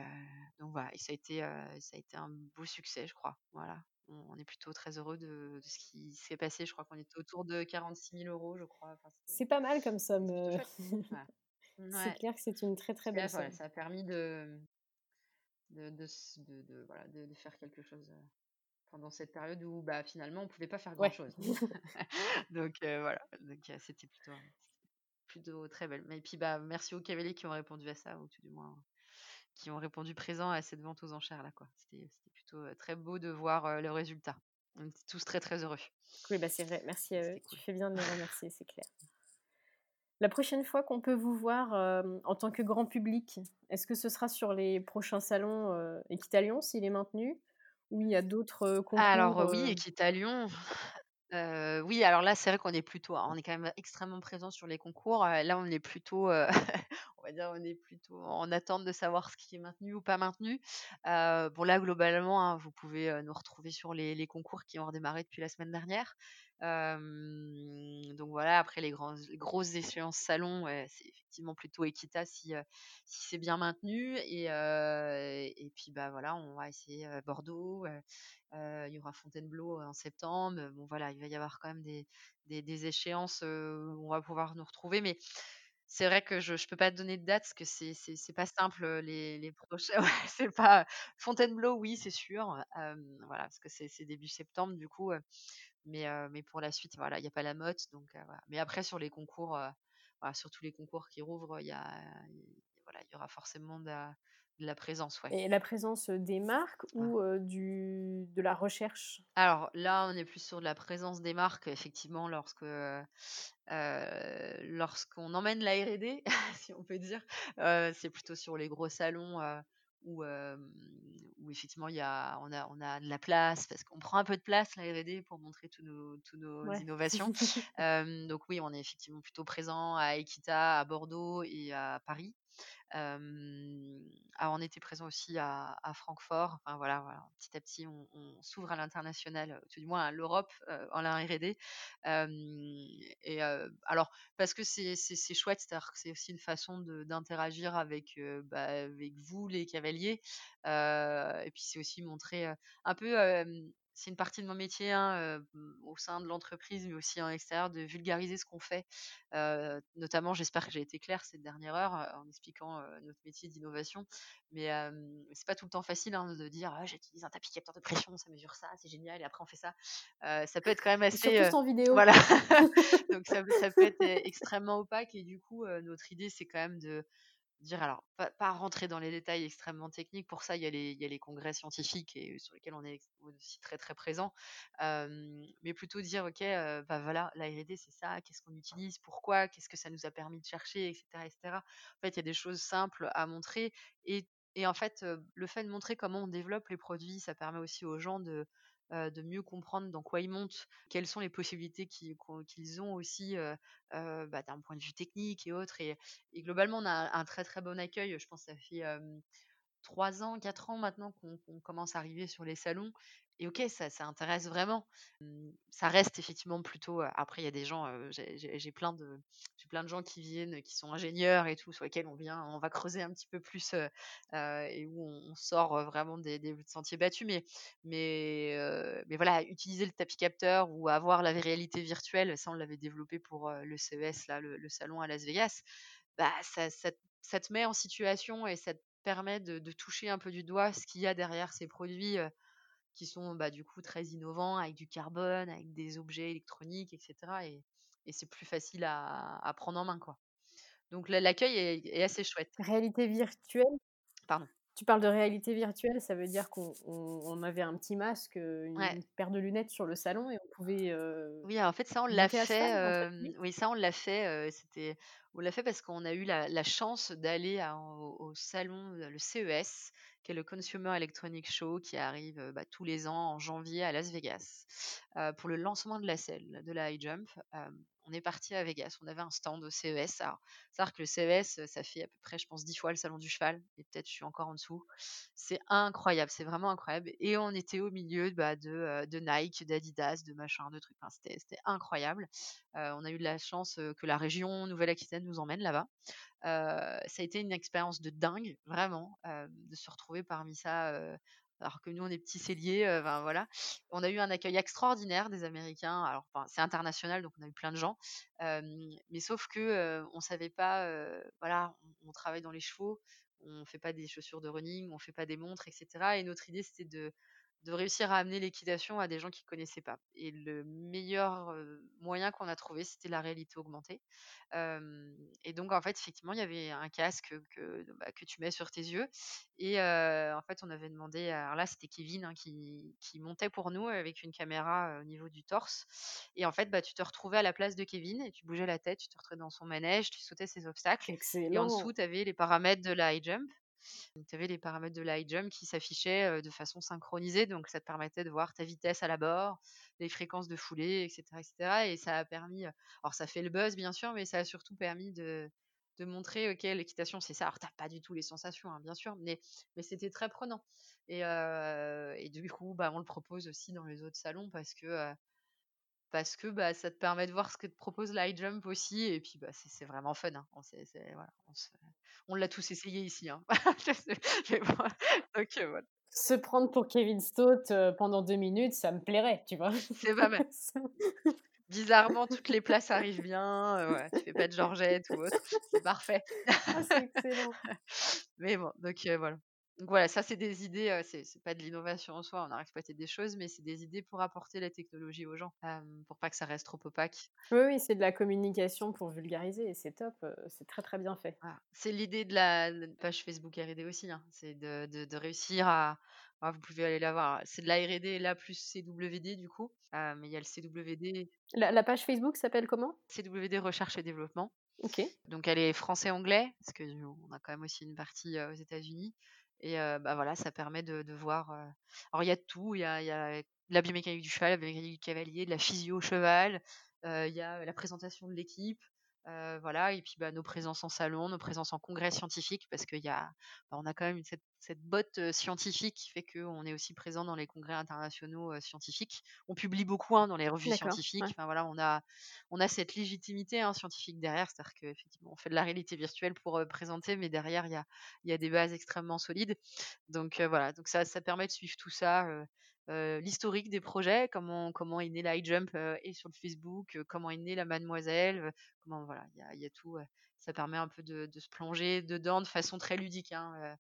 Speaker 2: ça a été, ça a été un beau succès, je crois. Voilà. On, est plutôt très heureux de, de ce qui s'est passé. Je crois qu'on était autour de 46 000 euros, je crois.
Speaker 1: c'est pas mal comme somme. C'est clair que c'est une très très belle
Speaker 2: somme. ça a permis de de, de, voilà, de, faire quelque chose pendant cette période où bah, finalement on pouvait pas faire grand chose. donc voilà, donc c'était plutôt, plutôt très belle. Et puis bah merci aux cavaliers qui ont répondu à ça, ou tout du moins qui ont répondu présent à cette vente aux enchères là quoi. C'était plutôt très beau de voir le résultat. On était tous très très heureux.
Speaker 1: Oui bah c'est vrai, merci à eux. Tu fais bien de les remercier, c'est clair. La prochaine fois qu'on peut vous voir en tant que grand public, est-ce que ce sera sur les prochains salons Equitalion s'il est maintenu ou il y a d'autres concours
Speaker 2: Alors oui, Equitalion, oui, alors là, c'est vrai qu'on est plutôt on est quand même extrêmement présent sur les concours. là, on est plutôt, on va dire, on est plutôt en attente de savoir ce qui est maintenu ou pas maintenu. bon là, globalement, hein, vous pouvez, nous retrouver sur les les concours qui ont redémarré depuis la semaine dernière. Donc voilà, après les grosses échéances salon, c'est effectivement plutôt Equita si, c'est bien maintenu et puis, bah, voilà, on va essayer, Bordeaux, il y aura Fontainebleau en septembre. Bon voilà, il va y avoir quand même des échéances, où on va pouvoir nous retrouver mais c'est vrai que je ne peux pas te donner de date parce que c'est c'est pas simple, les prochains Fontainebleau, oui, c'est sûr, voilà, parce que c'est début septembre du coup, mais mais pour la suite, voilà, il y a pas la motte donc voilà. Mais après sur les concours, voilà, sur tous les concours qui rouvrent, il y a voilà, il y aura forcément de la présence, ouais.
Speaker 1: Et la présence des marques ou du, de la recherche?
Speaker 2: Alors là, on est plus sur de la présence des marques, effectivement, lorsque lorsqu'on emmène la R&D, si on peut dire, c'est plutôt sur les gros salons où, où effectivement il y a, on, a, on a de la place, parce qu'on prend un peu de place la R&D pour montrer tous nos, tous nos innovations. donc oui, on est effectivement plutôt présent à Equita, à Bordeaux et à Paris. Ah, on était présent aussi à, Francfort. Enfin voilà, petit à petit, on, s'ouvre à l'international, tout du moins à l'Europe en la et alors parce que c'est chouette, c'est aussi une façon d'interagir bah, avec vous les cavaliers. et puis c'est aussi montrer un peu c'est une partie de mon métier hein, au sein de l'entreprise, mais aussi en extérieur, de vulgariser ce qu'on fait. notamment, j'espère que j'ai été claire cette dernière heure en expliquant notre métier d'innovation. Mais c'est pas tout le temps facile hein, de dire «Ah, j'utilise un tapis capteur de pression, ça mesure ça, c'est génial, et après on fait ça. ça peut être quand même assez.
Speaker 1: Surtout en vidéo.
Speaker 2: Voilà. Donc ça, ça, peut être extrêmement opaque, et du coup, notre idée, c'est quand même de dire alors pas, rentrer dans les détails extrêmement techniques pour ça il y a les, il y a congrès scientifiques et sur lesquels on est aussi très très présent mais plutôt dire ok bah voilà la R&D c'est ça qu'est-ce qu'on utilise pourquoi qu'est-ce que ça nous a permis de chercher etc etc en fait il y a des choses simples à montrer et en fait le fait de montrer comment on développe les produits ça permet aussi aux gens de de mieux comprendre dans quoi ils montent, quelles sont les possibilités qu'ils ont aussi bah, d'un point de vue technique et autres. Et, globalement, on a un très très bon accueil. Je pense que ça fait trois ans, quatre ans maintenant qu'on commence à arriver sur les salons et ok, ça, intéresse vraiment. Ça reste effectivement plutôt. Après, il y a des gens, j'ai plein de, plein de gens qui viennent, qui sont ingénieurs et tout, sur lesquels on vient, on va creuser un petit peu plus et où on, sort vraiment des, sentiers battus. Mais, mais, mais voilà, utiliser le tapis capteur ou avoir la réalité virtuelle, ça on l'avait développé pour le CES là, le, salon à Las Vegas. Bah, ça, ça, te met en situation et ça te permet de toucher un peu du doigt ce qu'il y a derrière ces produits qui sont bah, du coup très innovants, avec du carbone, avec des objets électroniques, etc. Et, et c'est plus facile à, à, prendre en main. Quoi. Donc l'accueil est, est, assez chouette.
Speaker 1: Réalité virtuelle?
Speaker 2: Pardon.
Speaker 1: Tu parles de réalité virtuelle, ça veut dire qu'on on, avait un petit masque, une, paire de lunettes sur le salon et on pouvait. Euh,
Speaker 2: oui, en fait, ça, on l'a fait. Euh, oui, ça, on l'a fait. Euh, c'était, on l'a fait parce qu'on a eu la, la chance d'aller au, au, salon, le CES, qui est le Consumer Electronics Show qui arrive bah, tous les ans en janvier à Las Vegas pour le lancement de la selle, de la high jump. On est parti à Vegas, on avait un stand au CES. C'est-à-dire que le CES, ça fait à peu près, je pense, dix fois le salon du cheval, et peut-être je suis encore en dessous. C'est incroyable, c'est vraiment incroyable. Et on était au milieu bah, de, de, Nike, d'Adidas, de machin, de trucs. C'était incroyable. on a eu de la chance que la région Nouvelle-Aquitaine nous emmène là-bas ça a été une expérience de dingue, vraiment, de se retrouver parmi ça. Alors que nous, on est petits celliers, ben voilà. On a eu un accueil extraordinaire des Américains. Alors, c'est international, donc on a eu plein de gens. mais sauf que on savait pas, voilà, on, travaille dans les chevaux, on fait pas des chaussures de running, on fait pas des montres, etc. Et notre idée, c'était de de réussir à amener l'équitation à des gens qui connaissaient pas. Et le meilleur moyen qu'on a trouvé, c'était la réalité augmentée. et donc, en fait, effectivement, il y avait un casque que, bah, que tu mets sur tes yeux. Et en fait, on avait demandé, alors là, c'était Kevin hein, qui, qui, montait pour nous avec une caméra au niveau du torse. Et en fait, bah, tu te retrouvais à la place de Kevin et tu bougeais la tête, tu te retrouvais dans son manège, tu sautais ses obstacles.
Speaker 1: Excellent.
Speaker 2: Et en dessous, tu avais les paramètres de la high jump. Tu avais les paramètres de la high jump qui s'affichaient de façon synchronisée, donc ça te permettait de voir ta vitesse à la bord, les fréquences de foulée, etc., etc. Et ça a permis, alors ça fait le buzz bien sûr, mais ça a surtout permis de, de montrer, ok, l'équitation c'est ça. Alors t'as pas du tout les sensations, hein, bien sûr, mais, mais c'était très prenant. Et, et, du coup, bah, on le propose aussi dans les autres salons parce que parce que bah, ça te permet de voir ce que te propose la high jump aussi. Et puis, bah, c'est vraiment fun. Hein. On, voilà, on, l'a tous essayé ici. Hein.
Speaker 1: Donc, voilà. Se prendre pour Kevin Stott pendant deux minutes, ça me plairait, tu vois.
Speaker 2: C'est pas mal. Bizarrement, toutes les places arrivent bien. ouais, tu fais pas de Georgette ou autre. C'est parfait.
Speaker 1: Ah, c'est excellent.
Speaker 2: Mais bon, donc voilà. Donc voilà, ça c'est des idées, c'est pas de l'innovation en soi, on a exploité des choses, mais c'est des idées pour apporter la technologie aux gens, pour pas que ça reste trop opaque.
Speaker 1: Oui, oui, c'est de la communication pour vulgariser et c'est top, c'est très très bien fait.
Speaker 2: C'est l'idée de la, page Facebook R&D aussi, hein, c'est de, de, réussir à, vous pouvez aller la voir, c'est de la R&D là plus CWD du coup, mais il y a le CWD.
Speaker 1: La, la page Facebook s'appelle comment?
Speaker 2: CWD Recherche et Développement.
Speaker 1: Ok.
Speaker 2: Donc elle est français-anglais, parce que on a quand même aussi une partie aux États-Unis. Et bah voilà, ça permet de, voir. Alors il y a tout, il y a, y a la biomécanique du cheval, la biomécanique du cavalier, de la physio au cheval, il y a la présentation de l'équipe, voilà, et puis bah, nos présences en salon, nos présences en congrès scientifique, parce qu'il y a, bah, on a quand même cette, cette botte scientifique qui fait qu'on est aussi présent dans les congrès internationaux scientifiques. On publie beaucoup hein, dans les revues scientifiques. Enfin voilà, on a, on a cette légitimité hein, scientifique derrière, c'est-à-dire qu'effectivement, on fait de la réalité virtuelle pour présenter, mais derrière, il y a, y a des bases extrêmement solides. Donc voilà, donc ça, ça permet de suivre tout ça. L'historique des projets, comment comment est né la jump et sur le Facebook, comment est née la Mademoiselle, comment voilà, il y a, y a, tout. ça permet un peu de, se plonger dedans de façon très ludique. Hein,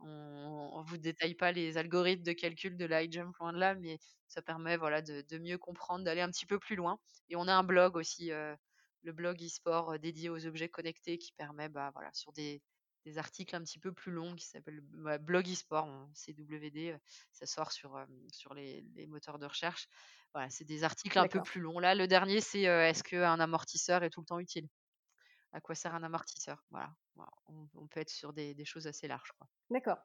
Speaker 2: on ne vous détaille pas les algorithmes de calcul de la jump loin de là, mais ça permet voilà, de, mieux comprendre, d'aller un petit peu plus loin. Et on a un blog aussi, le blog e-sport dédié aux objets connectés qui permet bah, voilà, sur des, articles un petit peu plus longs qui s'appellent blog e-sport, CWD, ça sort sur, sur les, moteurs de recherche. Voilà, c'est des articles un peu plus longs. Là, le dernier, c'est est-ce qu'un amortisseur est tout le temps utile? À quoi sert un amortisseur? Voilà, on, peut être sur des, choses assez larges.
Speaker 1: D'accord.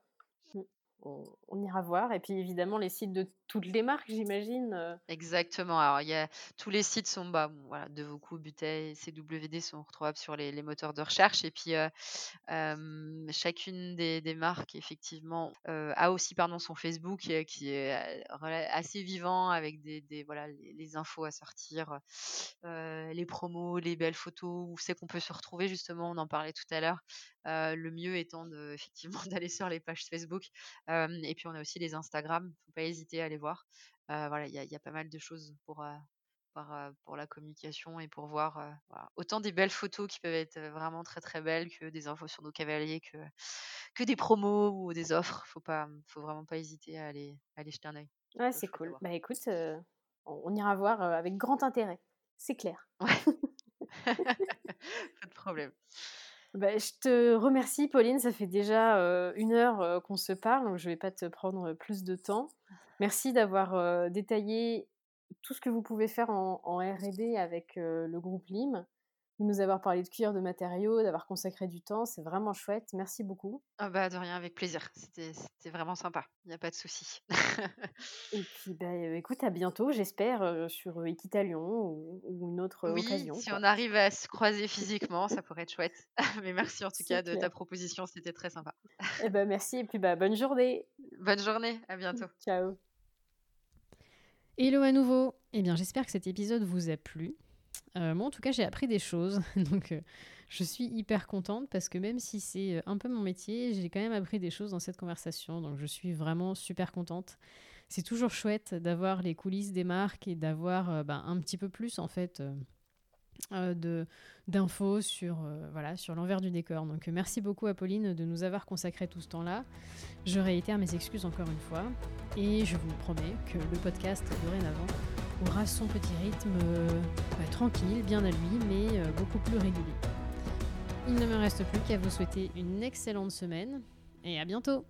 Speaker 1: On, ira voir. Et puis évidemment, les sites de toutes les marques, j'imagine. Euh.
Speaker 2: Exactement. Alors, y tous les sites sont, bah, voilà, de beaucoup, Butey, CWD sont retrouvables sur les, moteurs de recherche. Et puis, euh, chacune des, marques, effectivement, euh, a aussi pardon, son Facebook qui est assez vivant avec des, voilà, les, infos à sortir, les promos, les belles photos, où c'est qu'on peut se retrouver, justement, on en parlait tout à l'heure. le mieux étant effectivement d'aller sur les pages Facebook et puis on a aussi les Instagram, faut pas hésiter à aller voir. voilà, il y a, pas mal de choses pour, pour la communication et pour voir autant des belles photos qui peuvent être vraiment très très belles que des infos sur nos cavaliers, que, que des promos ou des offres. Faut pas, faut vraiment pas hésiter à aller, aller jeter un œil.
Speaker 1: Ouais, c'est cool. Bah écoute, on ira voir avec grand intérêt. C'est clair.
Speaker 2: Ouais. pas de problème.
Speaker 1: Bah, je te remercie, Pauline. Ça fait déjà une heure qu'on se parle, donc je ne vais pas te prendre plus de temps. Merci d'avoir détaillé tout ce que vous pouvez faire en, en RD avec le groupe LIM de nous avoir parlé de cuir, de matériaux, d'avoir consacré du temps. C'est vraiment chouette. Merci beaucoup.
Speaker 2: Ah bah de rien, avec plaisir. C'était vraiment sympa. Il n'y a pas de souci.
Speaker 1: Et puis, bah, euh, écoute, à bientôt, j'espère, euh, sur Equitalion ou, ou, une autre
Speaker 2: oui,
Speaker 1: occasion.
Speaker 2: Si on arrive à se croiser physiquement, ça pourrait être chouette. Mais merci en tout cas de ta proposition, c'était très sympa.
Speaker 1: Et eh ben, merci et puis bah, bonne journée.
Speaker 2: Bonne journée, à bientôt.
Speaker 1: Ciao.
Speaker 3: Hello à nouveau. Eh bien, j'espère que cet épisode vous a plu. Euh, moi, en tout cas, j'ai appris des choses. Donc, euh, je suis hyper contente parce que même si c'est euh, un peu mon métier, j'ai quand même appris des choses dans cette conversation. Donc, je suis vraiment super contente. C'est toujours chouette d'avoir les coulisses des marques et d'avoir bah, un petit peu plus, en fait,
Speaker 1: de d'infos sur voilà sur l'envers du décor. Donc merci beaucoup Apolline de nous avoir consacré tout ce temps-là. Je réitère mes excuses encore une fois et je vous promets que le podcast dorénavant aura son petit rythme bah, tranquille, bien à lui, mais beaucoup plus régulier. Il ne me reste plus qu'à vous souhaiter une excellente semaine et à bientôt